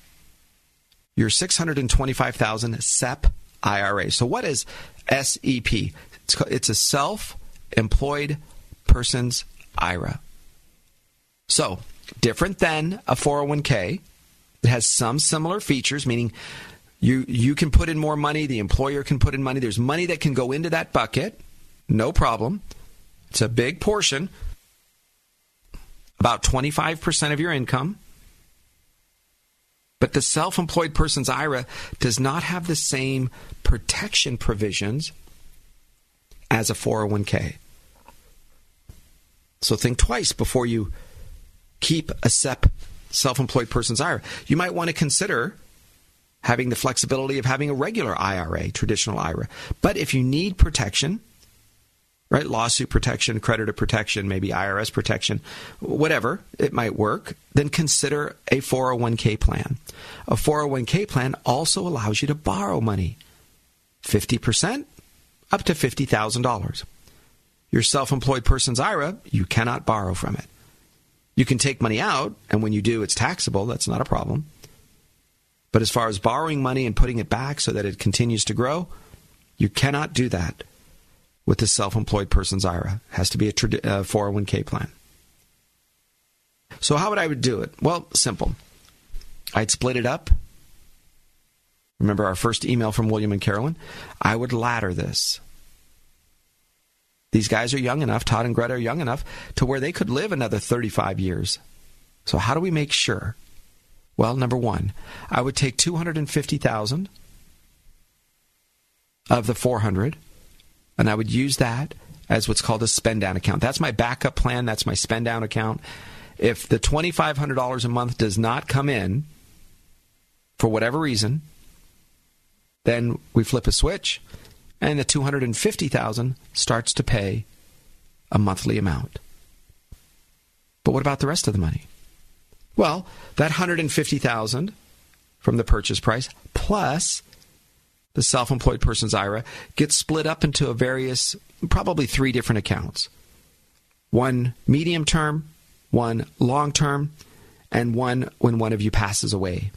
Speaker 4: your 625,000 SEP IRA. So what is SEP? It's, it's a self-employed person's IRA. So, different than a 401k. It has some similar features, meaning you you can put in more money, the employer can put in money. There's money that can go into that bucket, no problem. It's a big portion, about 25% of your income. But the self employed person's IRA does not have the same protection provisions as a 401k. So think twice before you keep a SEP self employed person's IRA. You might want to consider having the flexibility of having a regular IRA, traditional IRA. But if you need protection, right? Lawsuit protection, creditor protection, maybe IRS protection, whatever, it might work, then consider a 401k plan. A 401k plan also allows you to borrow money 50% up to $50,000. Your self employed person's IRA, you cannot borrow from it. You can take money out, and when you do, it's taxable. That's not a problem. But as far as borrowing money and putting it back so that it continues to grow, you cannot do that with the self employed person's IRA. Has to be a 401k uh, plan. So, how would I do it? Well, simple. I'd split it up. Remember our first email from William and Carolyn? I would ladder this. These guys are young enough, Todd and Greta are young enough to where they could live another 35 years. So how do we make sure? Well, number 1, I would take 250,000 of the 400 and I would use that as what's called a spend down account. That's my backup plan, that's my spend down account. If the $2500 a month does not come in for whatever reason, then we flip a switch and the 250,000 starts to pay a monthly amount. But what about the rest of the money? Well, that 150,000 from the purchase price plus the self-employed person's IRA gets split up into a various probably three different accounts. One medium term, one long term, and one when one of you passes away.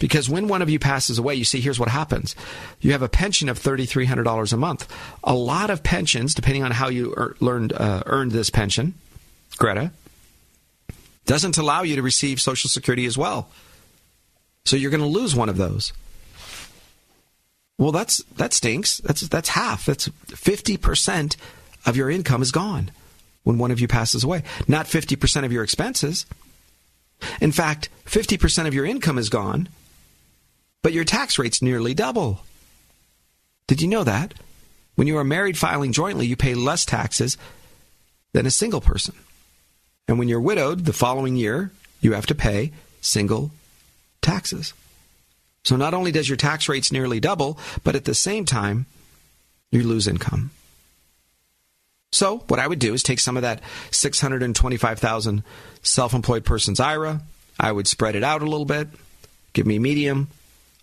Speaker 4: Because when one of you passes away, you see, here's what happens. You have a pension of $3,300 a month. A lot of pensions, depending on how you er- learned, uh, earned this pension, Greta, doesn't allow you to receive Social Security as well. So you're going to lose one of those. Well, that's that stinks. That's that's half. That's 50% of your income is gone when one of you passes away. Not 50% of your expenses. In fact, 50% of your income is gone, but your tax rate's nearly double. Did you know that? When you are married filing jointly, you pay less taxes than a single person. And when you're widowed the following year, you have to pay single taxes. So not only does your tax rates nearly double, but at the same time, you lose income. So what I would do is take some of that 625,000 self-employed person's IRA, I would spread it out a little bit, give me medium,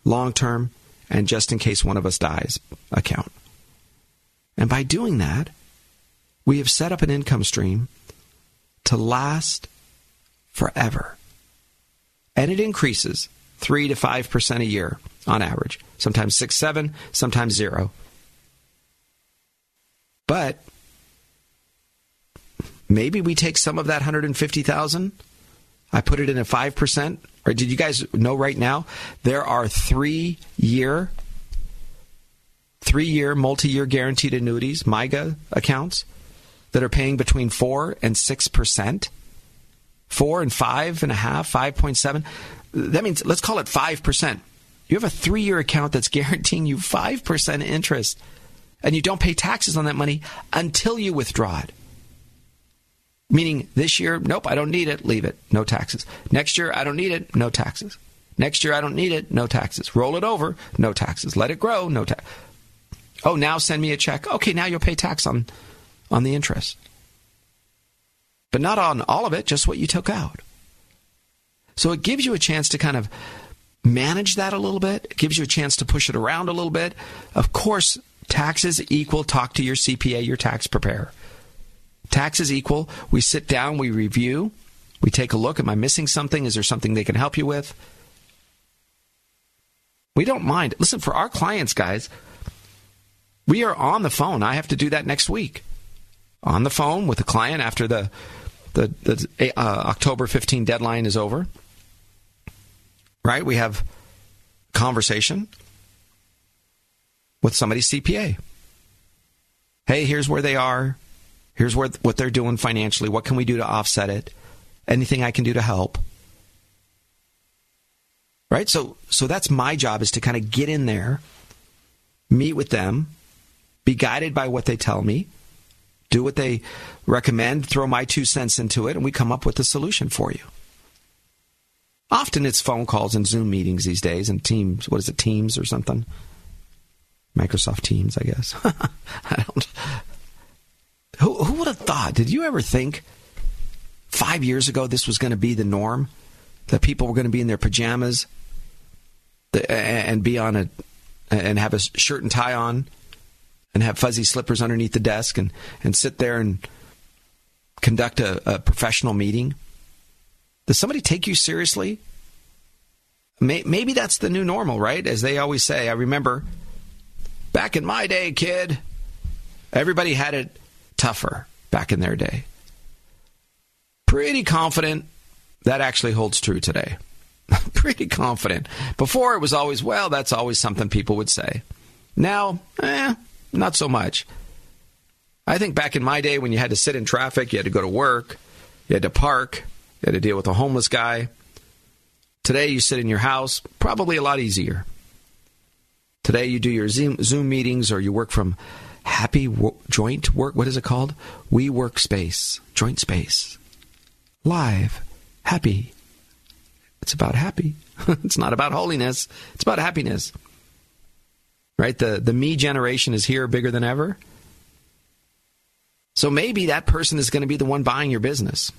Speaker 4: long term, and just in case one of us dies account. And by doing that, we have set up an income stream to last forever. And it increases 3 to 5% a year on average. Sometimes 6, 7, sometimes 0. But maybe we take some of that 150,000 I put it in a 5%. Or did you guys know right now there are 3 year 3 year multi-year guaranteed annuities, MYGA accounts that are paying between 4 and 6%. 4 and 5.5, 5.7. That means, let's call it 5%. You have a three year account that's guaranteeing you 5% interest, and you don't pay taxes on that money until you withdraw it. Meaning this year, nope, I don't need it, leave it, no taxes. Next year, I don't need it, no taxes. Next year, I don't need it, no taxes. Roll it over, no taxes. Let it grow, no tax. Oh, now send me a check. Okay, now you'll pay tax on, on the interest. But not on all of it, just what you took out. So it gives you a chance to kind of manage that a little bit. It gives you a chance to push it around a little bit. Of course, taxes equal talk to your CPA, your tax preparer. Taxes equal. We sit down, we review, we take a look. Am I missing something? Is there something they can help you with? We don't mind. Listen, for our clients, guys, we are on the phone. I have to do that next week. On the phone with the client after the the, the uh, October 15 deadline is over. Right? We have conversation with somebody's CPA. Hey, here's where they are. Here's where, what they're doing financially. What can we do to offset it? Anything I can do to help? Right? So, so that's my job is to kind of get in there, meet with them, be guided by what they tell me, do what they recommend, throw my two cents into it, and we come up with a solution for you. Often it's phone calls and Zoom meetings these days and Teams. What is it, Teams or something? Microsoft Teams, I guess. [laughs] I don't. [laughs] Who, who would have thought? Did you ever think five years ago this was going to be the norm? That people were going to be in their pajamas and be on a and have a shirt and tie on and have fuzzy slippers underneath the desk and, and sit there and conduct a, a professional meeting? Does somebody take you seriously? maybe that's the new normal, right? As they always say. I remember back in my day, kid, everybody had it tougher back in their day. Pretty confident that actually holds true today. [laughs] Pretty confident. Before it was always, well, that's always something people would say. Now, eh, not so much. I think back in my day when you had to sit in traffic, you had to go to work, you had to park, you had to deal with a homeless guy. Today you sit in your house, probably a lot easier. Today you do your Zoom, meetings or you work from happy joint work. What is it called? WeWork space, joint space, live, happy. It's about happy. [laughs] it's not about holiness. It's about happiness. Right? The the me generation is here bigger than ever. So maybe that person is going to be the one buying your business.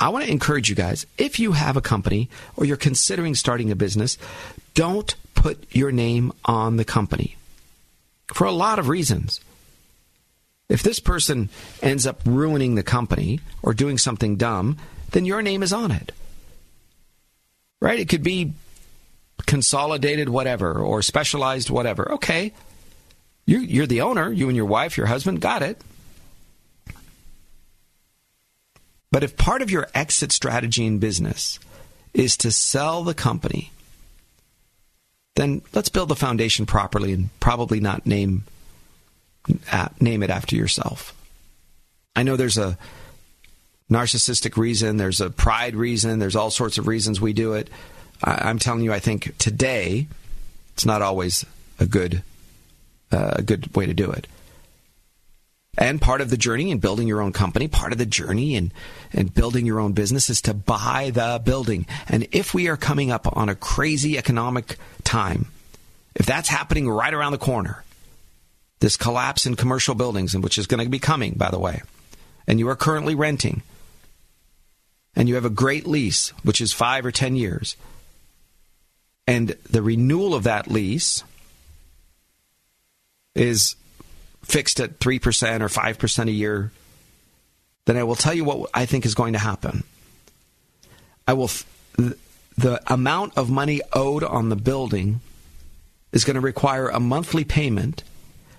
Speaker 4: I want to encourage you guys if you have a company or you're considering starting a business, don't put your name on the company for a lot of reasons. If this person ends up ruining the company or doing something dumb, then your name is on it. Right? It could be consolidated whatever or specialized whatever. Okay. You're, the owner, you and your wife, your husband, got it. But if part of your exit strategy in business is to sell the company, then let's build the foundation properly and probably not name name it after yourself. I know there's a narcissistic reason, there's a pride reason, there's all sorts of reasons we do it. I, am telling you, I think today it's not always a good uh, a good way to do it. And part of the journey in building your own company, part of the journey in, in building your own business is to buy the building. And if we are coming up on a crazy economic time, if that's happening right around the corner, this collapse in commercial buildings, which is going to be coming, by the way, and you are currently renting, and you have a great lease, which is five or ten years, and the renewal of that lease is fixed at 3% or 5% a year, then I will tell you what I think is going to happen. I will the amount of money owed on the building is going to require a monthly payment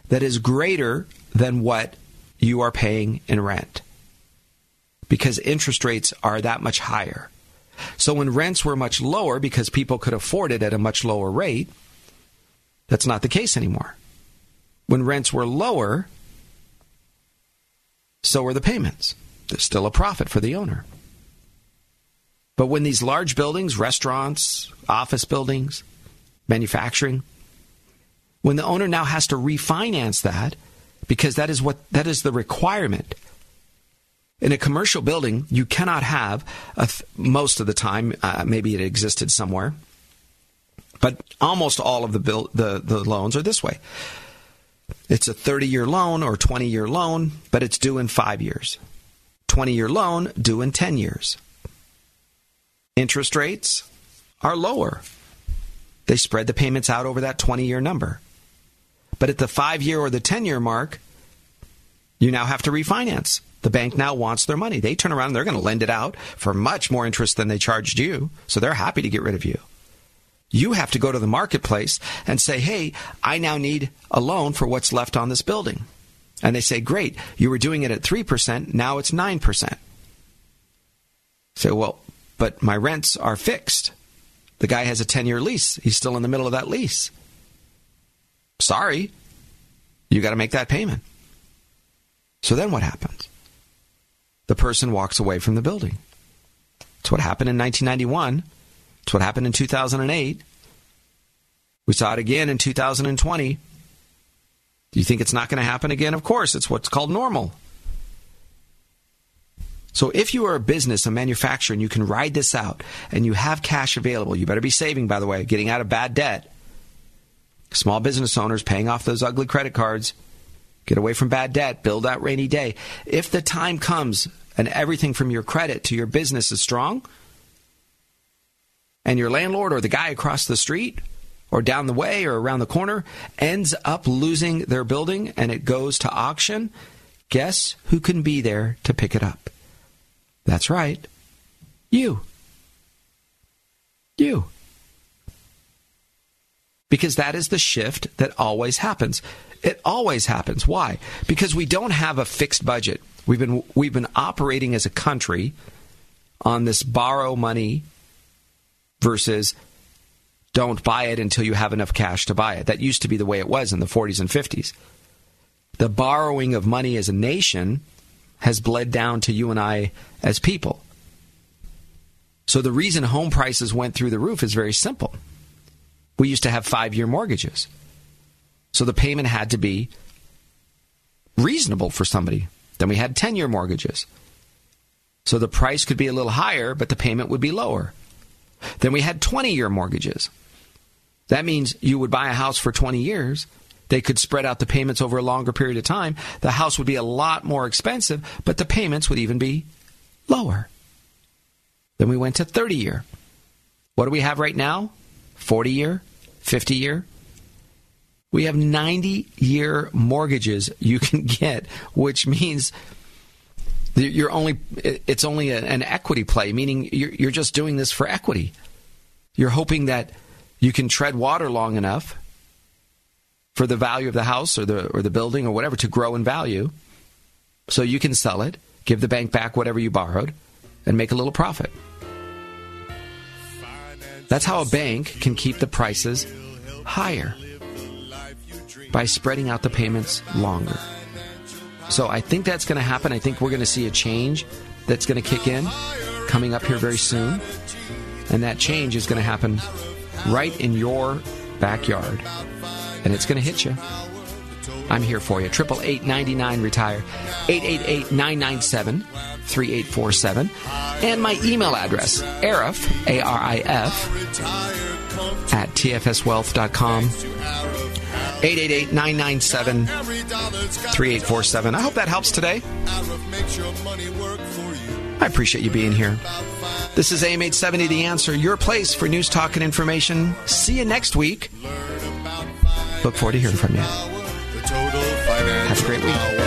Speaker 4: that is greater than what you are paying in rent because interest rates are that much higher. So when rents were much lower because people could afford it at a much lower rate, that's not the case anymore. When rents were lower, so were the payments. There's still a profit for the owner. But when these large buildings, restaurants, office buildings, manufacturing, when the owner now has to refinance that because that is what that is the requirement. In a commercial building, you cannot have th- most of the time. Uh, maybe it existed somewhere, but almost all of the, bill, the the loans are this way. It's a 30 year loan or 20 year loan, but it's due in five years. 20 year loan due in 10 years. Interest rates are lower. They spread the payments out over that 20 year number. But at the five year or the 10 year mark, you now have to refinance. The bank now wants their money. They turn around and they're going to lend it out for much more interest than they charged you. So they're happy to get rid of you. You have to go to the marketplace and say, hey, I now need a loan for what's left on this building. And they say, great, you were doing it at 3%, now it's 9%. Say, well, but my rents are fixed. The guy has a 10 year lease. He's still in the middle of that lease. Sorry, you got to make that payment. So then what happens? The person walks away from the building. It's what happened in 1991 it's what happened in 2008. We saw it again in 2020. Do you think it's not going to happen again? Of course, it's what's called normal. So if you are a business, a manufacturer, and you can ride this out and you have cash available, you better be saving, by the way, getting out of bad debt. Small business owners paying off those ugly credit cards. Get away from bad debt. Build that rainy day. If the time comes and everything from your credit to your business is strong, and your landlord or the guy across the street or down the way or around the corner ends up losing their building and it goes to auction, guess who can be there to pick it up? That's right. You. You. Because that is the shift that always happens. It always happens. Why? Because we don't have a fixed budget. We've been we've been operating as a country on this borrow money versus don't buy it until you have enough cash to buy it. That used to be the way it was in the 40s and 50s. The borrowing of money as a nation has bled down to you and I as people. So the reason home prices went through the roof is very simple. We used to have five year mortgages. So the payment had to be reasonable for somebody. Then we had 10 year mortgages. So the price could be a little higher, but the payment would be lower. Then we had 20 year mortgages. That means you would buy a house for 20 years. They could spread out the payments over a longer period of time. The house would be a lot more expensive, but the payments would even be lower. Then we went to 30 year. What do we have right now? 40 year, 50 year. We have 90 year mortgages you can [laughs] get, which means you're only it's only an equity play, meaning you're, you're just doing this for equity. You're hoping that you can tread water long enough for the value of the house or the or the building or whatever to grow in value, so you can sell it, give the bank back whatever you borrowed, and make a little profit. That's how a bank can keep the prices higher by spreading out the payments longer. So I think that's going to happen. I think we're going to see a change that's going to kick in coming up here very soon. And that change is going to happen right in your backyard. And it's going to hit you. I'm here for you. Triple eight ninety nine retire. Eight eight eight nine nine seven three eight four seven. And my email address, Arif, A R I F, at tfswealth.com. 888-997-3847. I hope that helps today. I appreciate you being here. This is AM 870 The Answer, your place for news, talk, and information. See you next week. Look forward to hearing from you. Have a great week.